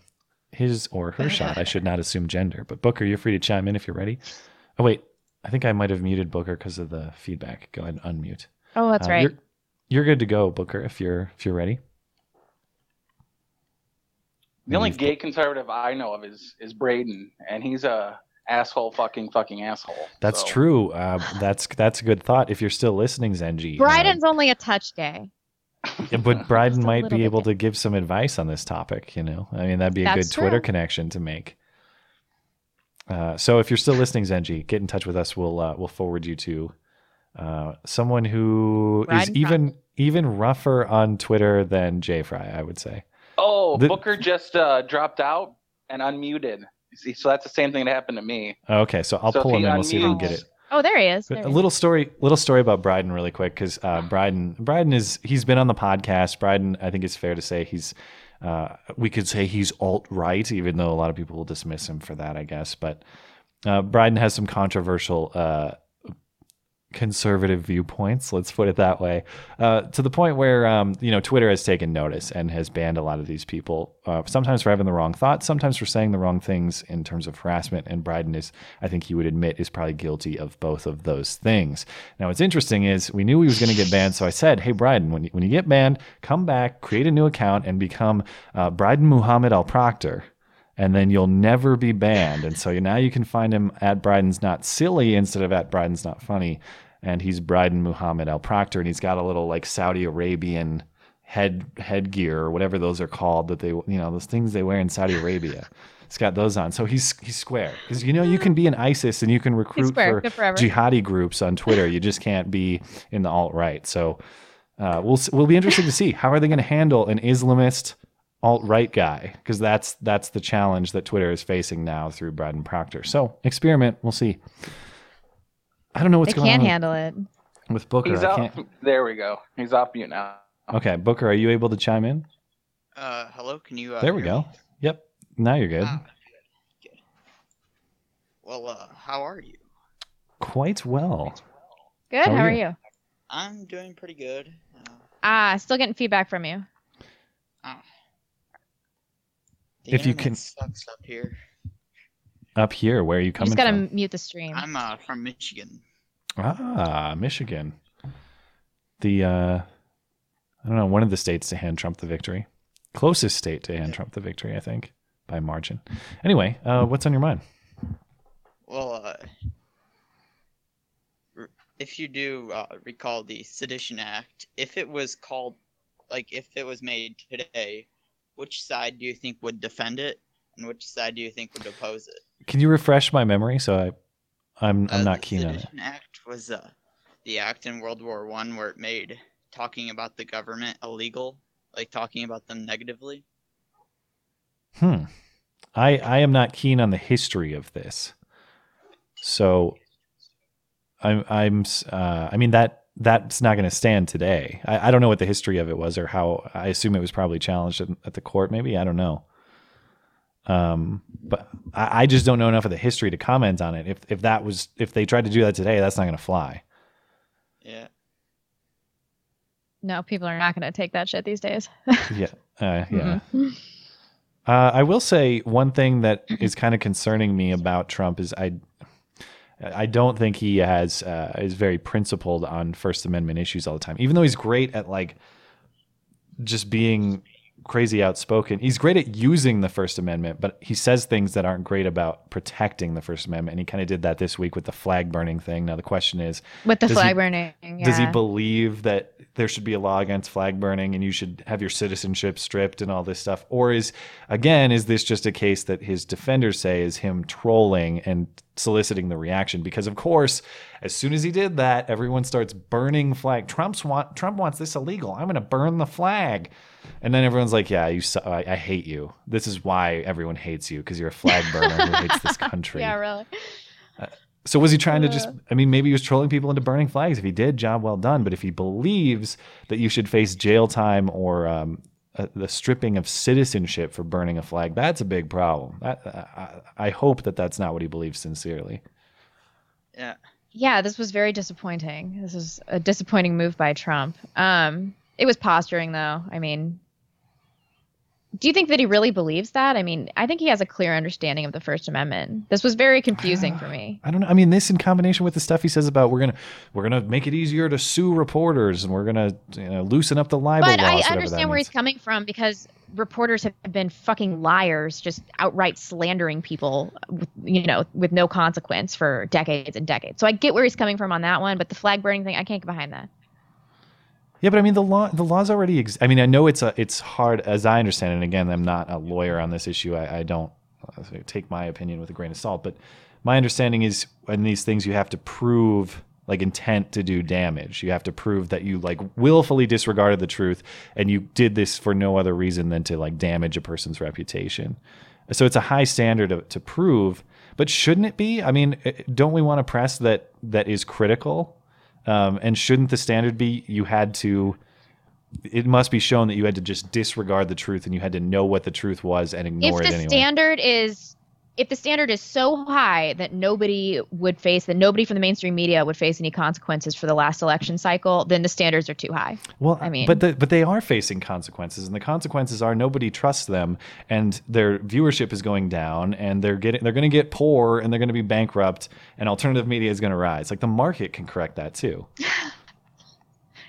his or her shot. I should not assume gender, but Booker, you're free to chime in if you're ready. Oh wait, I think I might have muted Booker because of the feedback. Go ahead and unmute. Oh, that's Uh, right. You're, you're good to go, Booker, if you're if you're ready. The only gay conservative I know of is is Braden, and he's a asshole, fucking, fucking asshole. That's So, true. Uh, that's that's a good thought. If you're still listening, Zenji, uh, Bryden's only a touch gay. yeah, but Bryden might be able gay. to give some advice on this topic. You know, I mean, that'd be a That's good Twitter connection to make. Uh, so if you're still listening, Zenji, get in touch with us. We'll uh, we'll forward you to uh, someone who is Bryden even even rougher on Twitter than Jay Fry. I would say. Oh, The- Booker just uh, dropped out and unmuted. You See, so that's the same thing that happened to me. Okay, so I'll So pull him he in. We'll see if we can get it. Oh, there he is. There a he is. little story, little story about Bryden, really quick, because uh, Bryden, Bryden is he's been on the podcast. Bryden, I think it's fair to say he's, uh, we could say he's alt right, even though a lot of people will dismiss him for that, I guess. But uh, Bryden has some controversial uh, conservative viewpoints. Let's put it that way. Uh, to the point where um, you know Twitter has taken notice and has banned a lot of these people. Uh, sometimes for having the wrong thoughts, sometimes for saying the wrong things in terms of harassment. And Bryden is, I think he would admit, is probably guilty of both of those things. Now, what's interesting is we knew he was going to get banned, so I said, "Hey, Bryden, when you, when you get banned, come back, create a new account, and become uh, Bryden Muhammad Al Proctor." And then you'll never be banned. And so now you can find him at Bryden's Not Silly instead of at Bryden's Not Funny. And he's Bryden Muhammad Al Proctor, and he's got a little like Saudi Arabian head headgear or whatever those are called that they you know those things they wear in Saudi Arabia. He's got those on, so he's he's square. Because you know you can be in ISIS and you can recruit for jihadi groups on Twitter. You just can't be in the alt right. So uh, we'll we'll be interested to see how are they going to handle an Islamist alt right guy because that's that's the challenge that Twitter is facing now through Bryden Proctor. So experiment, we'll see. I don't know what's they going can't handle it. with Booker. He's I off. can't. There we go. He's off mute now. Okay, Booker, are you able to chime in? Uh, hello. Can you? Uh, there we go. me? Yep. Now you're good. Ah, good. Good. Well, uh, how are you? Quite well. Good. How How, are are you? you? I'm doing pretty good. Uh, Ah, still getting feedback from you. oh. The If you can- sucks up here. Up here, where are you coming? You coming just gotta from? mute the stream. I'm uh from Michigan. Ah, Michigan. The uh I don't know, one of the states to hand Trump the victory. Closest state to hand Trump the victory, I think, by margin. Anyway, uh what's on your mind? Well, uh, if you do uh, recall the Sedition Act, if it was called, like, if it was made today, which side do you think would defend it, and which side do you think would oppose it? Can you refresh my memory so I I'm I'm Uh, not keen on it. Act was uh, the act in World War One where it made talking about the government illegal, like talking about them negatively. Hmm. I I am not keen on the history of this. So I'm I'm uh I mean that that's not going to stand today. I, I don't know what the history of it was or how I assume it was probably challenged at, at the court maybe, I don't know. Um but I, I just don't know enough of the history to comment on it. If if that was if they tried to do that today, that's not going to fly. Yeah. No, people are not gonna take that shit these days. Yeah. Uh, yeah. Mhm. Uh, I will say one thing that is kind of concerning me about Trump is I, I don't think he has uh, is very principled on First Amendment issues all the time. Even though he's great at like just being crazy outspoken, he's great at using the First Amendment, but he says things that aren't great about protecting the First Amendment. And he kind of did that this week with the flag burning thing. Now the question is, With the flag he- burning. does he believe that there should be a law against flag burning and you should have your citizenship stripped and all this stuff? Or is, again, is this just a case that his defenders say is him trolling and soliciting the reaction? Because, of course, as soon as he did that, everyone starts burning flag. Trump's want, Trump wants this illegal. I'm going to burn the flag. And then everyone's like, yeah, you, su- I, I hate you. This is why everyone hates you because you're a flag burner who hates this country. Yeah, really. So was he trying to just? I mean, maybe he was trolling people into burning flags. If he did, job well done. But if he believes that you should face jail time or um, uh, the stripping of citizenship for burning a flag, that's a big problem. That, I, I hope that that's not what he believes sincerely. Yeah. Yeah, this was very disappointing. This was a disappointing move by Trump. Um, it was posturing, though. I mean, do you think that he really believes that? I mean, I think he has a clear understanding of the First Amendment. This was very confusing ah, for me. I don't know. I mean, this in combination with the stuff he says about we're gonna we're gonna make it easier to sue reporters and we're gonna you know, loosen up the libel But laws. I understand where means. he's coming from because reporters have been fucking liars, just outright slandering people, with, you know, with no consequence for decades and decades. So I get where he's coming from on that one, but the flag burning thing, I can't get behind that. Yeah, but I mean the law the laws already. Ex- I mean, I know it's a it's hard as I understand it. And again, I'm not a lawyer on this issue. I, I don't uh, take my opinion with a grain of salt. But my understanding is in these things you have to prove like intent to do damage. You have to prove that you like willfully disregarded the truth and you did this for no other reason than to like damage a person's reputation. So it's a high standard to, to prove. But shouldn't it be? I mean, eh, don't we want a press that that is critical? Um, and shouldn't the standard be you had to? It must be shown that you had to just disregard the truth and you had to know what the truth was and If ignore the it anyway. standard is if the standard is so high that nobody would face that nobody from the mainstream media would face any consequences for the last election cycle, then the standards are too high. Well, I mean, but the, but they are facing consequences, and the consequences are nobody trusts them, and their viewership is going down, and they're getting they're going to get poor, and they're going to be bankrupt, and alternative media is going to rise. Like the market can correct that too.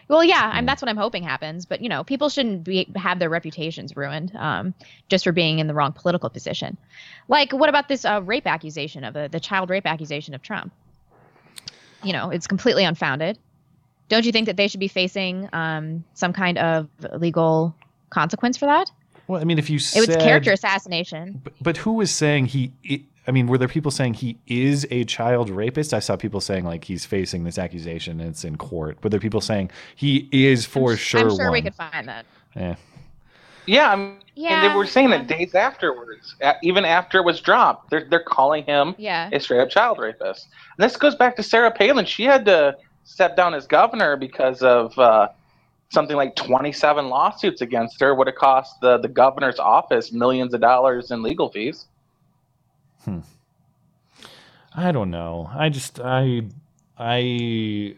Well, yeah, I'm, that's what I'm hoping happens. But you know, people shouldn't be have their reputations ruined um, just for being in the wrong political position. Like, what about this uh, rape accusation of the the child rape accusation of Trump? You know, it's completely unfounded. Don't you think that they should be facing um, some kind of legal consequence for that? Well, I mean, if you It said, was character assassination. But, but who was saying he? i I mean, were there people saying he is a child rapist? I saw people saying like he's facing this accusation and it's in court. But there are people saying he is for sure. I'm sure we could find that. Yeah. Yeah, I mean, and Yeah, they were saying that days afterwards, even after it was dropped, they're they're calling him Yeah. a straight up child rapist. And this goes back to Sarah Palin. She had to step down as governor because of uh, something like 27 lawsuits against her. Would have cost the the governor's office millions of dollars in legal fees. Hmm. I don't know. I just I I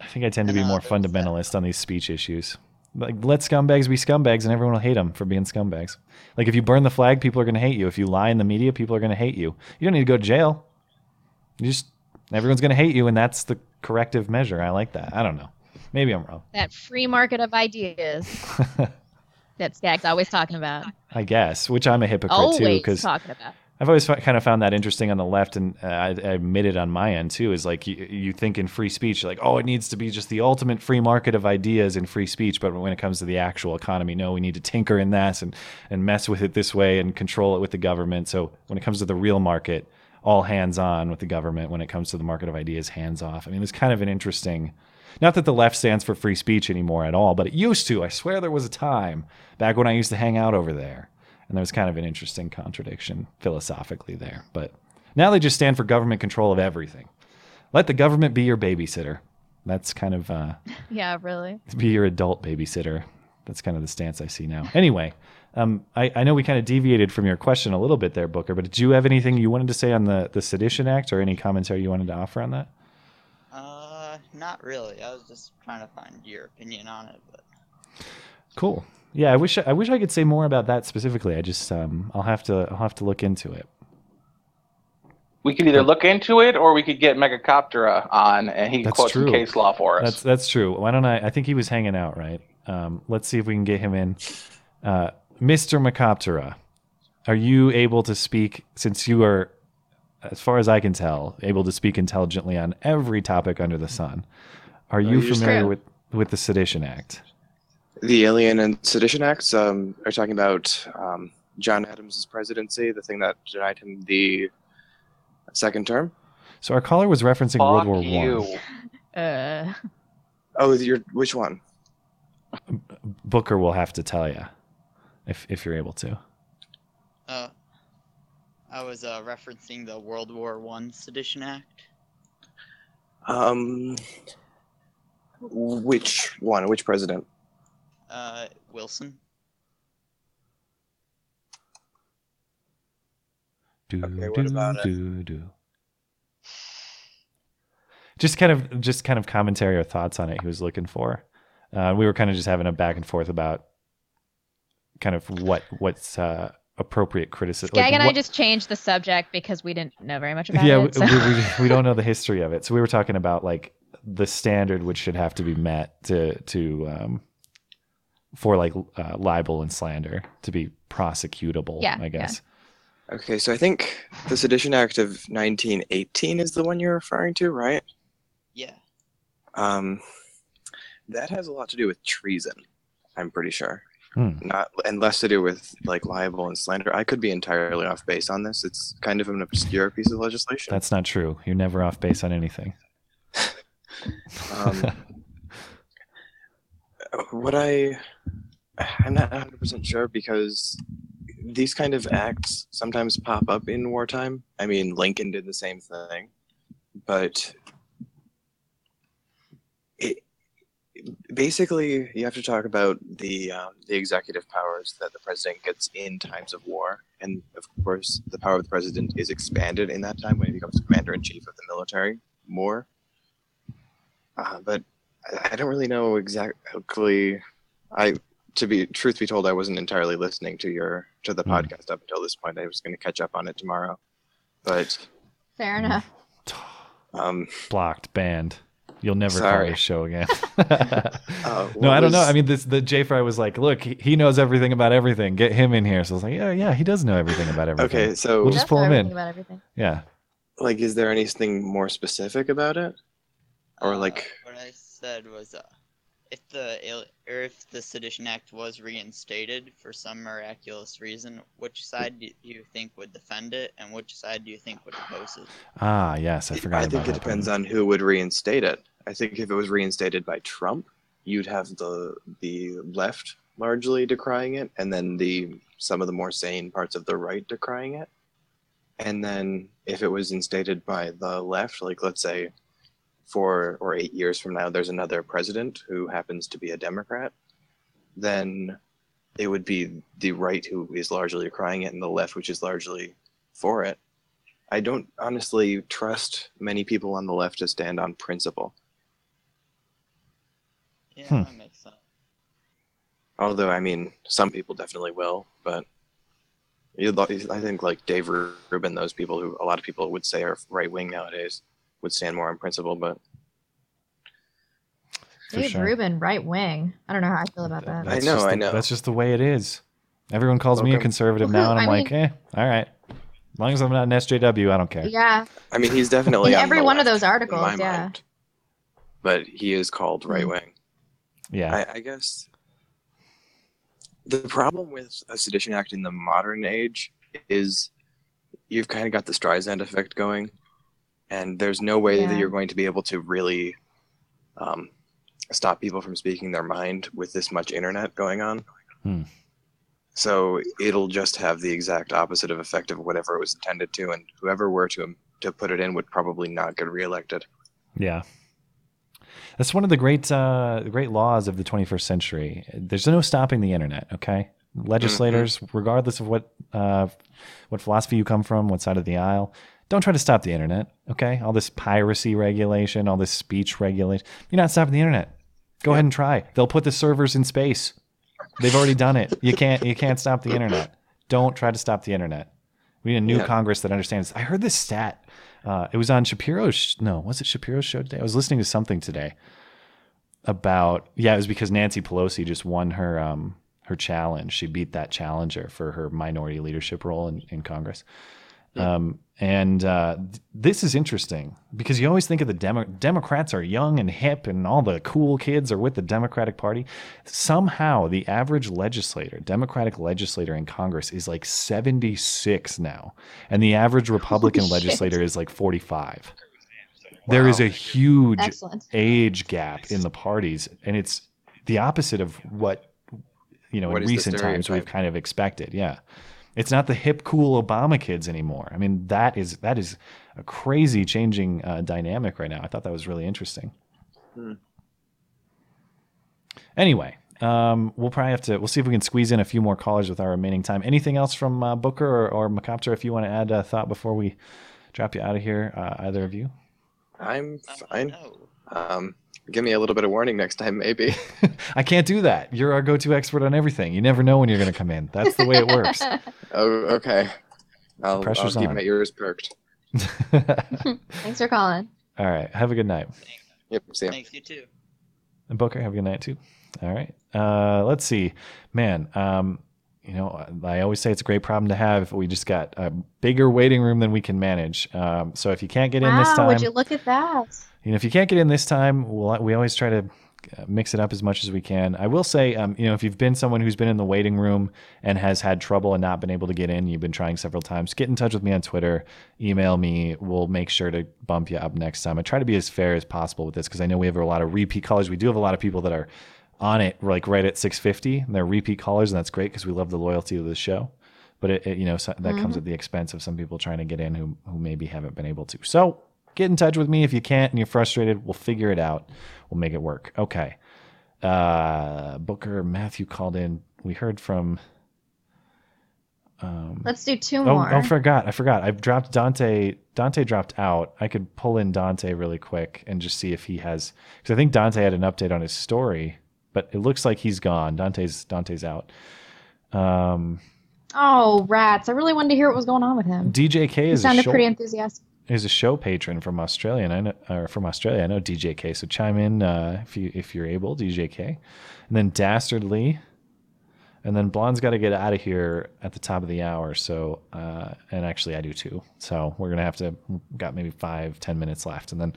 I think I tend to be more fundamentalist on these speech issues. Like let scumbags be scumbags, and everyone will hate them for being scumbags. Like if you burn the flag, people are going to hate you. If you lie in the media, people are going to hate you. You don't need to go to jail. You just everyone's going to hate you, and that's the corrective measure. I like that. I don't know. Maybe I'm wrong. That free market of ideas that Skag's always talking about. I guess, which I'm a hypocrite too, because talking about. I've always kind of found that interesting on the left, and uh, I, admit it on my end too. Is like you, you think in free speech, like oh, it needs to be just the ultimate free market of ideas in free speech, but when it comes to the actual economy, no, we need to tinker in that and and mess with it this way and control it with the government. So when it comes to the real market, all hands on with the government. When it comes to the market of ideas, hands off. I mean, it's kind of an interesting. Not that the left stands for free speech anymore at all, but it used to. I swear there was a time back when I used to hang out over there. And there was kind of an interesting contradiction philosophically there. But now they just stand for government control of everything. Let the government be your babysitter. That's kind of uh, Yeah, really. be your adult babysitter. That's kind of the stance I see now. Anyway, um, I, I know we kind of deviated from your question a little bit there, Booker, but did you have anything you wanted to say on the, the Sedition Act or any commentary you wanted to offer on that? Uh, not really. I was just trying to find your opinion on it, but Cool. Yeah, I wish I wish I could say more about that specifically. I just um, I'll have to I'll have to look into it. We could either look into it or we could get Megacoptera on and he can That's quote true. case law for us. That's that's true. Why don't I? I think he was hanging out, right? Um, let's see if we can get him in. Uh, Mr. Macoptera, are you able to speak? Since you are, as far as I can tell, able to speak intelligently on every topic under the sun, are you you familiar True. with with the Sedition Act? The Alien and Sedition Acts um, are talking about um, John Adams' presidency, the thing that denied him the second term. So our caller was referencing World War you. One. Uh, Oh, you're which one? Booker will have to tell you if if you're able to. uh, I was uh, referencing the World War One Sedition Act. Um, which one? Which president? Uh, Wilson. Do, Okay, what do, about, do, do. Just kind of, just kind of commentary or thoughts on it. He was looking for. Uh, we were kind of just having a back and forth about kind of what what's uh, appropriate criticism. Skag and I just changed the subject because we didn't know very much about yeah, it. we, so- we, we, we don't know the history of it, so we were talking about like the standard which should have to be met to to um, for like uh, libel and slander to be prosecutable. Yeah, I yeah. guess. Okay, so I think the Sedition Act of 1918 is the one you're referring to, right? Yeah. Um, that has a lot to do with treason. I'm pretty sure. Hmm. Not and less to do with like libel and slander. I could be entirely off base on this. It's kind of an obscure piece of legislation. That's not true. You're never off base on anything. Um, what I I'm not 100 percent sure because these kind of acts sometimes pop up in wartime. I mean, Lincoln did the same thing, but it basically you have to talk about the um, the executive powers that the president gets in times of war, and of course the power of the president is expanded in that time when he becomes commander in chief of the military more. Uh, but I, I don't really know exactly. I to be truth be told, I wasn't entirely listening to your to the Hmm. podcast up until this point. I was going to catch up on it tomorrow, but Fair enough. um, Blocked, banned. You'll never call Sorry. this show again. Uh, no, what I don't know. I mean, this the J Fry was like, look, he, he knows everything about everything. Get him in here. So I was like, yeah, yeah, he does know everything about everything. Okay, so we'll just pull him in. About everything. Yeah. like, is there anything more specific about it, or like? What said was, uh, if the al- or if the Sedition Act was reinstated for some miraculous reason, which side do you think would defend it, and which side do you think would oppose it? Ah, yes, I forgot I about think it that. depends on who would reinstate it. I think if it was reinstated by Trump, you'd have the the left largely decrying it, and then the some of the more sane parts of the right decrying it. And then if it was instated by the left, like let's say four or eight years from now, there's another president who happens to be a Democrat, then it would be the right who is largely crying it, and the left, which is largely for it. I don't honestly trust many people on the left to stand on principle. Yeah, Hmm. that makes sense. Although, I mean, some people definitely will, but you I think like Dave Rubin, those people who a lot of people would say are right wing nowadays, would stand more on principle. But For Dave sure. Rubin, right wing. I don't know how I feel about that. That's know, just I know. That's just the way it is. Everyone calls me a conservative Well, now, and I'm I like, eh, all right. As long as I'm not an SJW, I don't care. Yeah. I mean, he's definitely In on every the one of those articles, yeah. mind, but he is called right wing. Yeah. I, I guess the problem with a sedition act in the modern age is you've kind of got the Streisand effect going, and there's no way that you're going to be able to really um, stop people from speaking their mind with this much internet going on. Hmm. So it'll just have the exact opposite of effect of whatever it was intended to, and whoever were to to put it in would probably not get reelected. Yeah. That's one of the great uh, the great laws of the 21st century. There's no stopping the internet. Okay, legislators, regardless of what uh, what philosophy you come from, what side of the aisle, don't try to stop the internet. Okay, all this piracy regulation, all this speech regulation, you're not stopping the internet. Go ahead and try. They'll put the servers in space. They've already done it. You can't you can't stop the internet. Don't try to stop the internet. We need a new Yeah. Congress that understands. I heard this stat. Uh, it was on Shapiro's. No, was it Shapiro's show today? I was listening to something today about. Yeah, it was because Nancy Pelosi just won her um, her challenge. She beat that challenger for her minority leadership role in, in Congress. Um, and uh, th- this is interesting because you always think of the Demo- Democrats are young and hip, and all the cool kids are with the Democratic Party. Somehow, the average legislator, Democratic legislator in Congress, is like 76 now, and the average Republican shit. legislator is like 45. There is a huge Excellent. age gap in the parties, and it's the opposite of what you know What in recent times we've kind of expected. Yeah, it's not the hip, cool Obama kids anymore. I mean, that is that is a crazy changing uh, dynamic right now. I thought that was really interesting. Hmm. Anyway, um, we'll probably have to. We'll see if we can squeeze in a few more callers with our remaining time. Anything else from uh, Booker or, or Macopter? If you want to add a thought before we drop you out of here, uh, either of you. I'm fine. Um, give me a little bit of warning next time, maybe. I can't do that. You're our go-to expert on everything. You never know when you're going to come in. That's the way it works. oh, okay. I'll, I'll keep on. my ears perked. Thanks for calling. All right. Have a good night. Yep. See ya. Thanks, you too. And Booker, have a good night too. All right. Uh, let's see, man. Um, you know, I always say it's a great problem to have. We just got a bigger waiting room than we can manage. Um, so if you can't get in this Wow, time, would you look at that? You know, if you can't get in this time, we'll, we always try to uh, mix it up as much as we can. I will say, um, you know, if you've been someone who's been in the waiting room and has had trouble and not been able to get in, you've been trying several times, get in touch with me on Twitter, email me. We'll make sure to bump you up next time. I try to be as fair as possible with this because I know we have a lot of repeat callers. We do have a lot of people that are on it like right at 650 and they're repeat callers and that's great because we love the loyalty of the show but it, it- you know so that comes Mhm. at the expense of some people trying to get in who, who maybe haven't been able to so get in touch with me if you can't and you're frustrated we'll figure it out we'll make it work okay Uh, Booker Matthew called in. We heard from. Um, Let's do two oh, more. oh, forgot. I forgot. I've dropped Dante. Dante dropped out. I could pull in Dante really quick and just see if he has. Because I think Dante had an update on his story, but it looks like he's gone. Dante's Dante's out. Um, oh, rats! I really wanted to hear what was going on with him. DJK He is sounded pretty enthusiastic. Is a show patron from Australia, and I know, or from Australia. I know DJK, so chime in uh, if you if you're able, DJK, and then Dastardly, and then Blonde's got to get out of here at the top of the hour. So, uh, and actually, I do too. So we're gonna have to got maybe five ten minutes left, and then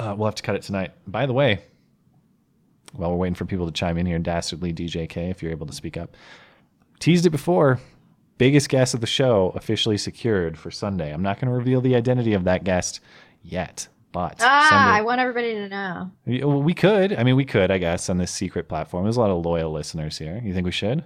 uh, we'll have to cut it tonight. By the way, while we're waiting for people to chime in here, Dastardly DJK, if you're able to speak up, teased it before biggest guest of the show officially secured for Sunday. I'm not going to reveal the identity of that guest yet, but Ah, I want everybody to know. we, could. I mean, we could, I guess, on this secret platform. There's a lot of loyal listeners here. You think we should?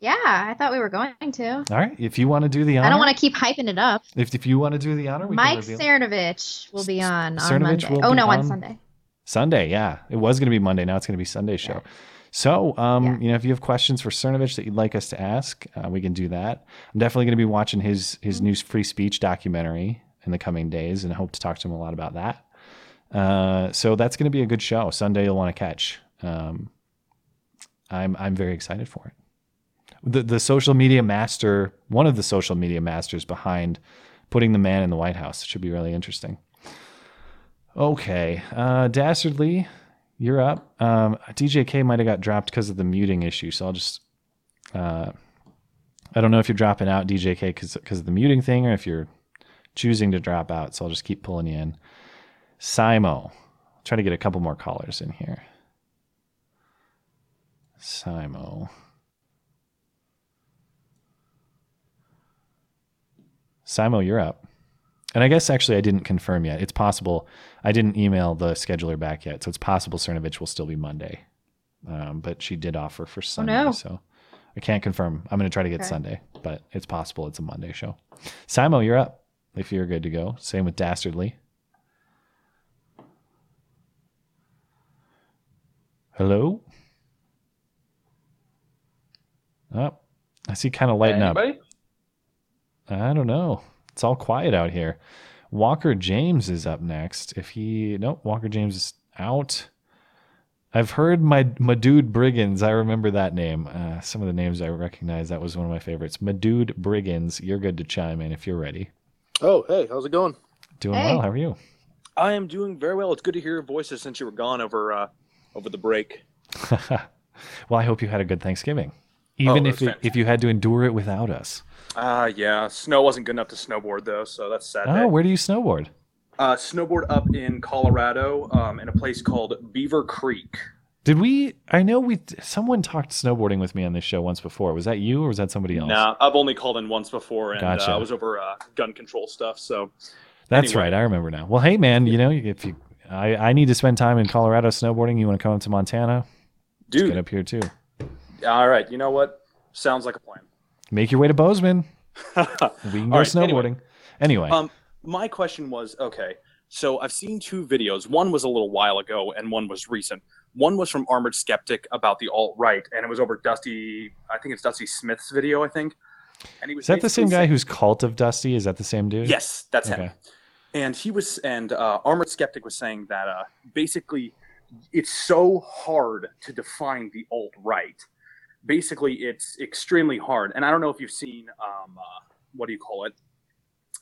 Yeah, I thought we were going to. All right. If you want to do the honor, I don't want to keep hyping it up. If, if you want to do the honor, we Mike. Cernovich will be on on Cernovich Monday. will Oh be no, on on- Sunday. Sunday, yeah. It was going to be Monday. Now it's going to be Sunday show. So, um, you know, if you have questions for Cernovich that you'd like us to ask, uh, we can do that. I'm definitely going to be watching his his new free speech documentary in the coming days, and I hope to talk to him a lot about that. Uh, so that's going to be a good show. Sunday, you'll want to catch. Um, I'm I'm very excited for it. The the social media master, one of the social media masters behind putting the man in the White House, should be really interesting. Okay, uh, Dastardly, you're up. Um, DJK might have got dropped because of the muting issue, so I'll just. Uh, I don't know if you're dropping out DJK because because of the muting thing, or if you're choosing to drop out. So I'll just keep pulling you in. Simo, try to get a couple more callers in here. Simo. Simo, you're up. And I guess actually I didn't confirm yet. It's possible I didn't email the scheduler back yet, so it's possible Cernovich will still be Monday. Um, but she did offer for Sunday, no. so I can't confirm. I'm going to try to get Okay. Sunday, but it's possible it's a Monday show. Simo, you're up if you're good to go. Same with Dastardly. Hello. Oh, I see kind of lighting Anybody? up. I don't know. It's all quiet out here. Walker James is up next. If he nope, Walker James is out. I've heard my my dude Brigands. I remember that name. Uh, some of the names I recognize. That was one of my favorites. Madude Brigands. You're good to chime in if you're ready. Oh, hey, how's it going? Doing well. How are you? I am doing very well. It's good to hear your voices since you were gone over uh, over the break. well, I hope you had a good Thanksgiving, even it if it, if you had to endure it without us. Ah, yeah. Snow wasn't good enough to snowboard though, so that's sad. Oh, day. where do you snowboard? Uh, snowboard up in Colorado, um, in a place called Beaver Creek. Did we? I know we. Someone talked snowboarding with me on this show once before. Was that you or was that somebody else? Nah, I've only called in once before, and Gotcha. uh, I was over uh, gun control stuff. So That's Anyway. right. I remember now. Well, hey man, you know if you, I I need to spend time in Colorado snowboarding. You want to come up to Montana? Just Dude. get up here too. All right, you know what? Sounds like a plan. Make your way to Bozeman. we can go right, snowboarding. Anyway, Um, my question was okay. So I've seen two videos. One was a little while ago, and one was recent. One was from Armored Skeptic about the alt right, and it was over Dusty. I think it's Dusty Smith's video. I think. And he was is that the same guy who's Cult of Dusty? Is that the same dude? Yes, that's him. Okay. And he was, and uh, Armored Skeptic was saying that uh, basically it's so hard to define the alt right. Basically, it's extremely hard. And I don't know if you've seen, um, uh, what do you call it?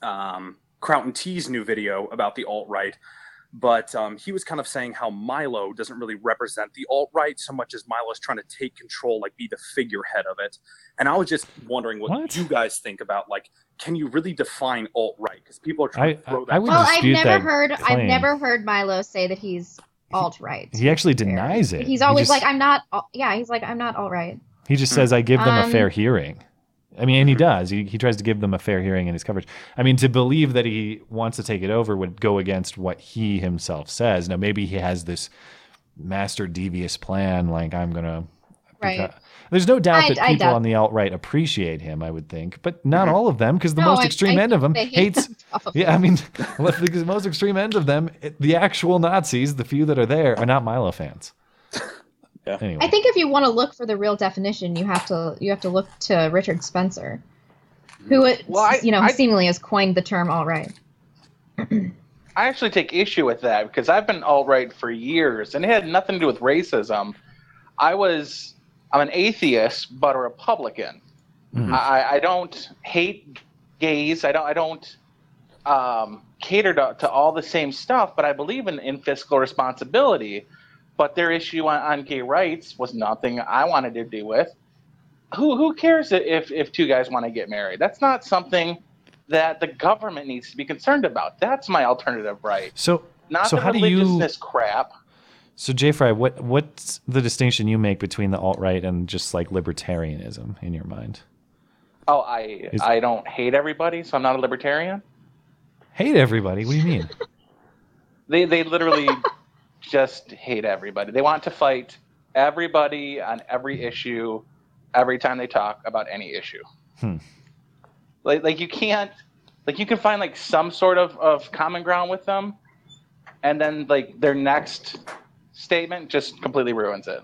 Um, Crown T's new video about the alt right. But um, he was kind of saying how Milo doesn't really represent the alt right so much as Milo's trying to take control, like be the figurehead of it. And I was just wondering what, you guys think about, like, can you really define alt right? Because people are trying to I- throw I that. would Well, I've never that heard. I've never heard Milo say that he's alt right. He actually denies it. He's He always just- like, I'm not. al- Yeah, he's like, I'm not alt right. He just says, mm. I give them a Um, fair hearing. I mean, and he mm-hmm. does. He, he tries to give them a fair hearing in his coverage. I mean, to believe that he wants to take it over would go against what he himself says. Now, maybe he has this master devious plan, like I'm going to. Right. There's no doubt I- that people doubt- on the alt right appreciate him. I would think, but not mm-hmm. all of them, because the No, most I- extreme I end of them hate hates. probably. yeah, I mean, the most extreme end of them, the actual Nazis, the few that are there, are not Milo fans. Yeah. Anyway, I think if you want to look for the real definition, you have to you have to look to Richard Spencer, who it, Well, I- you know I- seemingly has coined the term alt right. I actually take issue with that because I've been alt right for years, and it had nothing to do with racism. I was I'm an atheist, but a Republican. I, I don't hate gays. I don't I don't um, cater to, to all the same stuff, but I believe in, in fiscal responsibility. But their issue on, on gay rights was nothing I wanted to do with. Who who cares if if two guys want to get married? That's not something that the government needs to be concerned about. That's my alternative right. so Not so the how do you? religiousness crap. So Jay Fry, what what's the distinction you make between the alt right and just like libertarianism in your mind? Oh, I Is- I don't hate everybody, so I'm not a libertarian. Hate everybody? What do you mean? They they literally just hate everybody. They want to fight everybody on every issue every time they talk about any issue. Hmm. Like like you can't like you can find like some sort of, of common ground with them and then like their next statement just completely ruins it.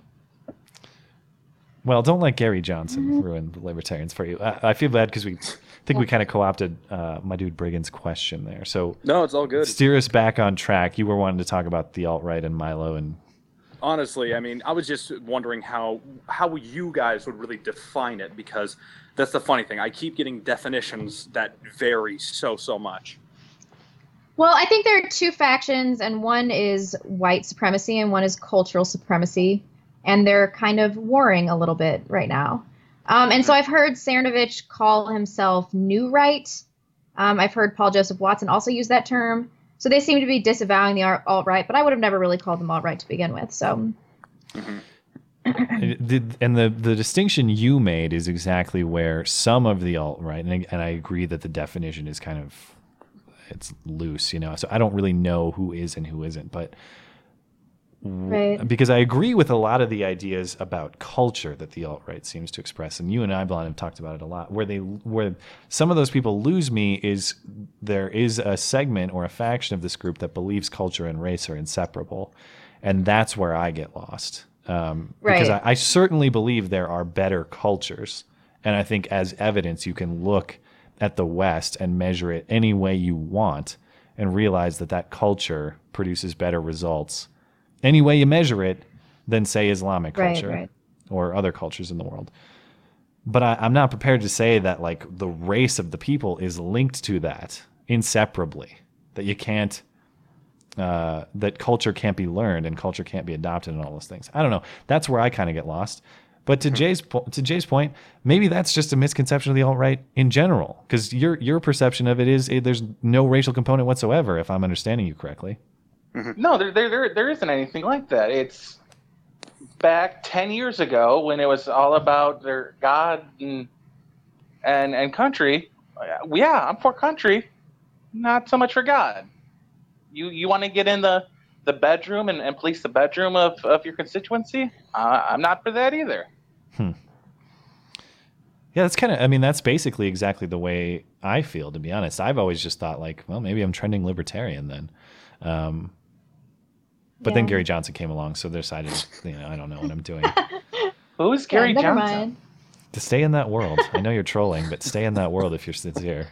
Well, don't let Gary Johnson ruin the libertarians for you. I, I feel bad because we think we kind of co-opted uh, my dude Brigand's question there. So No, it's all good. steer us back on track. You were wanting to talk about the alt right and Milo, and Honestly, I mean, I was just wondering how how you guys would really define it because that's the funny thing. I keep getting definitions that vary so so much. Well, I think there are two factions, and one is white supremacy and one is cultural supremacy, and they're kind of warring a little bit right now. Um, and so I've heard Cernovich call himself new right. Um, I've heard Paul Joseph Watson also use that term. So they seem to be disavowing the alt right, but I would have never really called them alt right to begin with. So and the the distinction you made is exactly where some of the alt right, and and I agree that the definition is kind of it's loose, you know. So I don't really know who is and who isn't, but Right. because I agree with a lot of the ideas about culture that the alt right seems to express, and you and I, Blonde, have talked about it a lot. Where they, where some of those people lose me is there is a segment or a faction of this group that believes culture and race are inseparable, and that's where I get lost. Um, Because I, I certainly believe there are better cultures, and I think as evidence you can look at the West and measure it any way you want, and realize that that culture produces better results any way you measure it than say Islamic Right, culture right. or other cultures in the world. But I, I'm not prepared to say that like the race of the people is linked to that inseparably. That you can't, uh, that culture can't be learned and culture can't be adopted and all those things. I don't know. That's where I kind of get lost. But to Jay's po- to Jay's point, maybe that's just a misconception of the alt right in general. Because your your perception of it is eh, there's no racial component whatsoever, if I'm understanding you correctly. No, there, there, there, there isn't anything like that. It's back ten years ago when it was all about their God and and and country. Yeah, I'm for country, not so much for God. You you want to get in the the bedroom and, and police the bedroom of, of your constituency? Uh, I'm not for that either. Yeah, that's kind of. I mean, that's basically exactly the way I feel. To be honest, I've always just thought like, well, maybe I'm trending libertarian then. Um, but then Gary Johnson came along, so they decided, you know, I don't know what I'm doing. Who's Gary never Johnson? mind. to stay in that world, I know you're trolling, but stay in that world if you're sincere.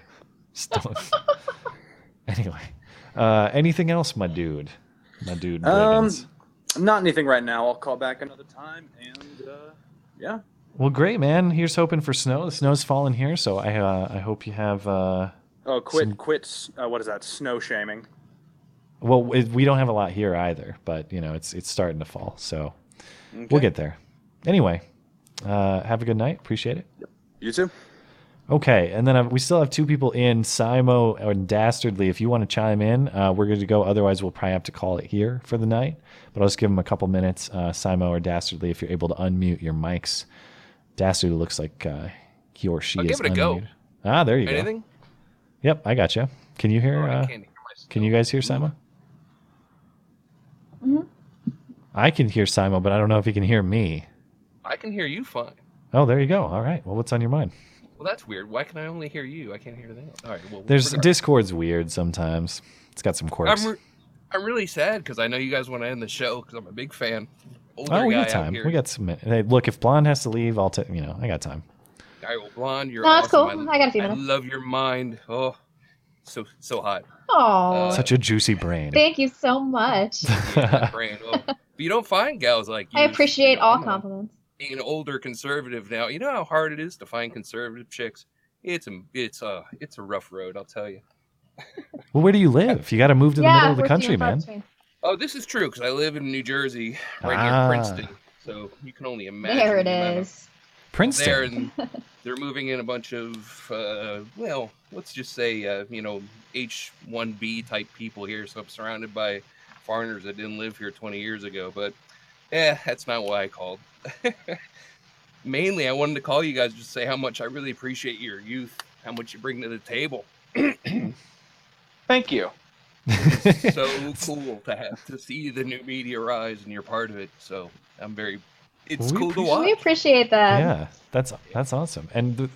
Still. anyway, uh, anything else, my dude? My dude. Um, not anything right now. I'll call back another time, and uh, yeah. Well, great, man. Here's hoping for snow. The snow's falling here, so I uh, I hope you have. Uh, Oh, quit, Some- quit. Uh, what is that? Snow shaming. Well, it, we don't have a lot here either, but you know it's it's starting to fall, so we'll get there. Anyway, uh, have a good night. Appreciate it. Yep. You too. Okay, and then uh, we still have two people in, Simo and Dastardly. If you want to chime in, uh, we're good to go. Otherwise, we'll probably have to call it here for the night. But I'll just give them a couple minutes. Uh, Simo or Dastardly, if you're able to unmute your mics. Dastardly looks like uh, he or she I'll is give it a go. Ah, there you Anything? go. Yep, I got you. Can you hear? Oh, I uh, can't hear myself. can you guys hear Simo? Mhm. I can hear Simo, but I don't know if he can hear me. I can hear you fine. Oh, there you go. All right. Well, what's on your mind? Well, that's weird. Why can I only hear you? I can't hear them. All right. Well, There's regardless. Discord's weird sometimes. It's got some quirks. I'm, re- I'm really sad because I know you guys want to end the show because I'm a big fan. Older oh, we got time. We got some. min- Hey, look, if Blonde has to leave, I'll take. You know, I got time. Guy with blonde. You're No, it's awesome. cool. I got a few I love your mind. Oh, so so hot. Oh, Such a juicy brain. thank you so much. Yeah, brain. But you don't find gals like you. I appreciate you know, all compliments. Being an older conservative now, you know how hard it is to find conservative chicks. It's a it's a it's a rough road, I'll tell you. Well, where do you live? You got to move to the middle of the country, man. Oh, this is true because I live in New Jersey, right Ah. near Princeton. So you can only imagine. There it the amount of- is. Princeton. There, and they're moving in a bunch of, uh, well, let's just say, uh, you know, H1B type people here. So I'm surrounded by foreigners that didn't live here 20 years ago. But, yeah, that's not why I called. Mainly, I wanted to call you guys just to say how much I really appreciate your youth, how much you bring to the table. Thank you. so cool to have to see the new media rise and you're part of it. So I'm very, it's We cool to We watch. appreciate that. yeah, that's that's awesome. And the-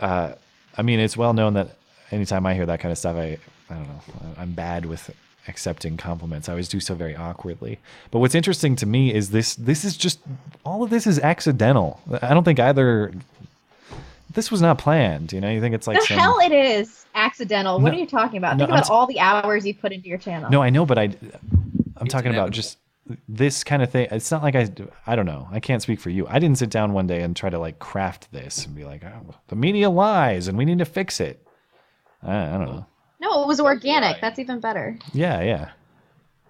uh, I mean, it's well known that anytime I hear that kind of stuff, I I don't know, I'm bad with accepting compliments. I always do so very awkwardly. But what's interesting to me is this this is just all of this is accidental. I don't think either this was not planned, you know? You think it's like the some hell it is accidental. What are you talking about? no, Think about t- all the hours you put into your channel. No, I know, but I I'm talking about just this kind of thing. It's not like I I don't know. I can't speak for you. I didn't sit down one day and try to like craft this and be like, oh, the media lies and we need to fix it. I, I don't know. No, it was organic. That's even better. Yeah, yeah.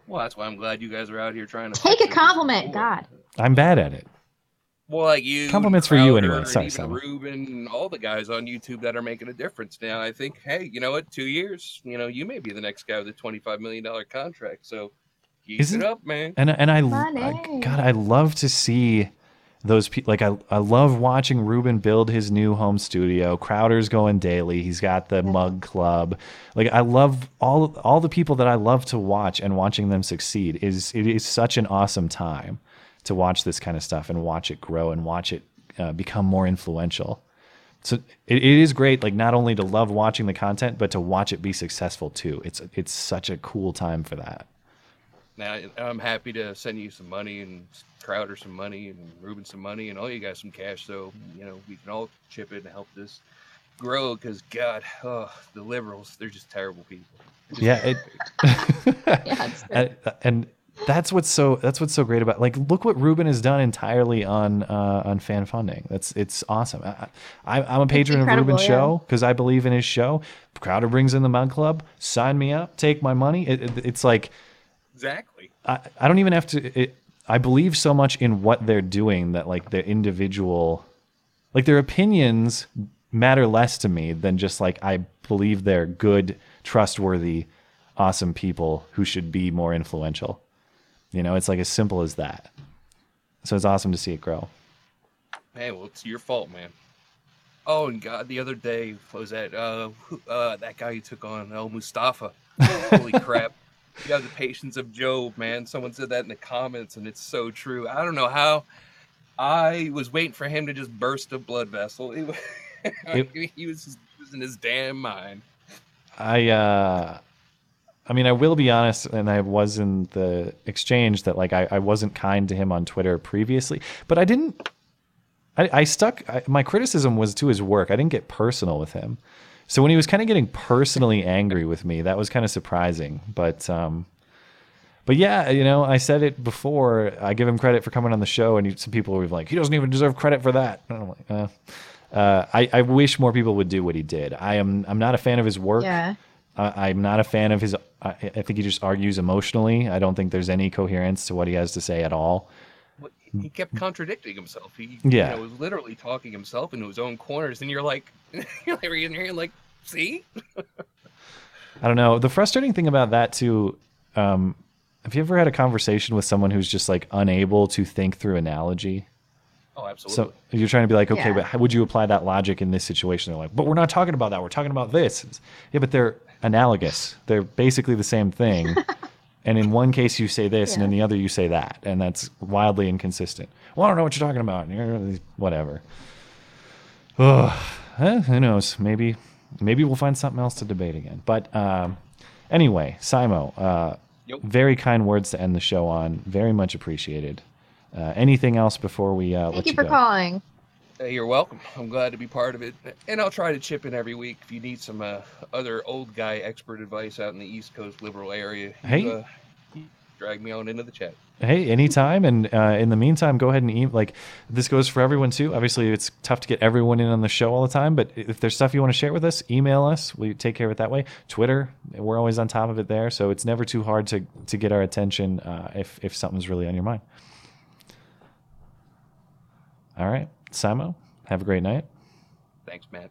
Well, that's why I'm glad you guys are out here trying to Take a compliment, God. I'm bad at it. Well, like you, and Compliments for you anyway. and Sorry, even Rubin, and all the guys on YouTube that are making a difference now. I think, hey, you know what? Two years, you know, you may be the next guy with a twenty-five million dollar contract. So keep Isn't- it up, man. And and I, I God, I love to see those people. Like I, I love watching Rubin build his new home studio. Crowder's going daily. He's got the Mug Club. Like I love all all the people that I love to watch and watching them succeed. Is it is such an awesome time to watch this kind of stuff and watch it grow and watch it uh, become more influential. So it, it is great, like not only to love watching the content, but to watch it be successful too. It's it's such a cool time for that. Now I'm happy to send you some money and Crowder some money and Rubin some money and all you guys some cash. So you know we can all chip in and help this grow. Because God, oh, the liberals, they're just terrible people. Just yeah terrible it and, and that's what's so that's what's so great about like look what rubin has done entirely on uh on fan funding that's it's awesome I, I, i'm a patron of rubin's yeah. show because i believe in his show crowder brings in the mug club sign me up take my money it, it- it's like Exactly. I, I don't even have to it, i believe so much in what they're doing that like their individual like their opinions matter less to me than just like i believe they're good trustworthy awesome people who should be more influential you know it's like as simple as that so it's awesome to see it grow Hey, well, it's your fault, man. Oh, and God, the other day was that uh, uh that guy you took on, El Mustafa. Holy crap! You have the patience of Job, man. Someone said that in the comments, and it's so true. I don't know how. I was waiting for him to just burst a blood vessel. It- he was just losing his damn mind. i uh i mean i will be honest and i was in the exchange that like i, I wasn't kind to him on twitter previously but i didn't i, I stuck I, my criticism was to his work i didn't get personal with him so when he was kind of getting personally angry with me that was kind of surprising but um but yeah, you know, I said it before. I give him credit for coming on the show, and some people were like, "He doesn't even deserve credit for that." And I'm like, uh, uh, I, I wish more people would do what he did. I am I'm not a fan of his work. Yeah. I, I'm not a fan of his. I, I think he just argues emotionally. I don't think there's any coherence to what he has to say at all. He kept contradicting himself. He Yeah. you know, was literally talking himself into his own corners, and you're like, you're like reading here, like, see. I don't know. The frustrating thing about that too. Um, have you ever had a conversation with someone who's just like unable to think through analogy? Oh, absolutely. So you're trying to be like, okay, Yeah. but how would you apply that logic in this situation? They're like, but we're not talking about that. We're talking about this. Yeah, but they're analogous. They're basically the same thing. And in one case you say this, and in the other you say that, and that's wildly inconsistent. Well, I don't know what you're talking about. Whatever. Ugh. Eh, who knows? Maybe, maybe we'll find something else to debate again. But um, anyway, Simo, uh, very kind words to end the show on. Very much appreciated. Uh, anything else before we uh, let Thank you you for go? calling. Hey, you're welcome. I'm glad to be part of it, and I'll try to chip in every week if you need some uh, other old guy expert advice out in the East Coast liberal area. you, Hey. uh, drag me on into the chat. Hey, anytime. And uh, in the meantime, go ahead and email. Like this goes for everyone too. Obviously, it's tough to get everyone in on the show all the time. But if there's stuff you want to share with us, email us. We take care of it that way. Twitter, we're always on top of it there. So it's never too hard to to get our attention uh, if if something's really on your mind. All right, Samo, have a great night. Thanks, Matt.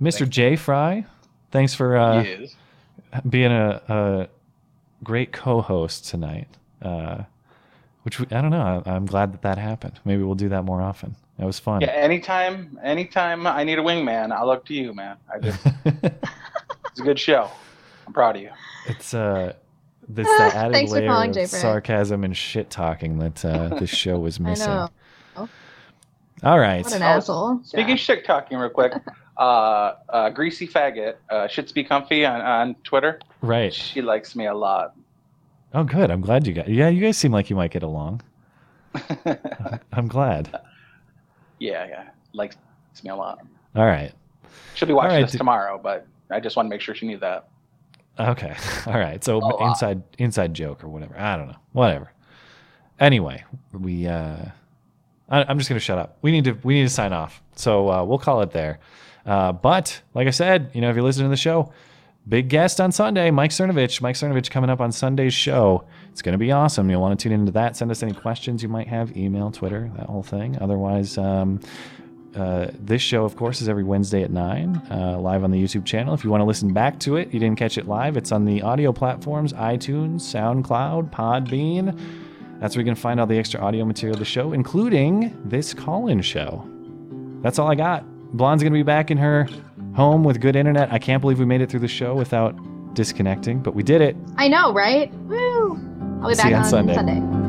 Mr. J. Fry, thanks for uh, Yes. being a, a great co-host tonight. Uh, which we, I don't know. I, I'm glad that that happened. Maybe we'll do that more often. That was fun. Yeah, anytime, anytime I need a wingman, I look to you, man. I just, it's a good show. I'm proud of you. It's uh, this that added Thanks layer of Jay sarcasm and shit talking that uh, this show was I missing. Know. All right. What an Oh, asshole. Speaking shit talking, real quick, uh, uh, Greasy Faggot, uh, Shits Be Comfy on, on Twitter. Right. She likes me a lot. Oh, good. I'm glad you got. Yeah, you guys seem like you might get along. I'm glad. Yeah, yeah, likes me a lot. All right. She'll be watching All right, this d- tomorrow, but I just want to make sure she knew that. Okay. All right. So Oh, inside inside joke or whatever. I don't know. Whatever. Anyway, we uh I, I'm just gonna shut up. We need to we need to sign off. So uh, we'll call it there. Uh, but like I said, you know, if you're listening to the show, big guest on Sunday, Mike Cernovich. Mike Cernovich coming up on Sunday's show. It's gonna be awesome. You'll want to tune into that. Send us any questions you might have. Email, Twitter, that whole thing. Otherwise, um, uh, this show, of course, is every Wednesday at 9, uh, live on the YouTube channel. If you want to listen back to it, you didn't catch it live, it's on the audio platforms iTunes, SoundCloud, Podbean. That's where you can find all the extra audio material of the show, including this call in show. That's all I got. Blonde's going to be back in her home with good internet. I can't believe we made it through the show without disconnecting, but we did it. I know, right? Woo! I'll be See back you on on Sunday. Sunday.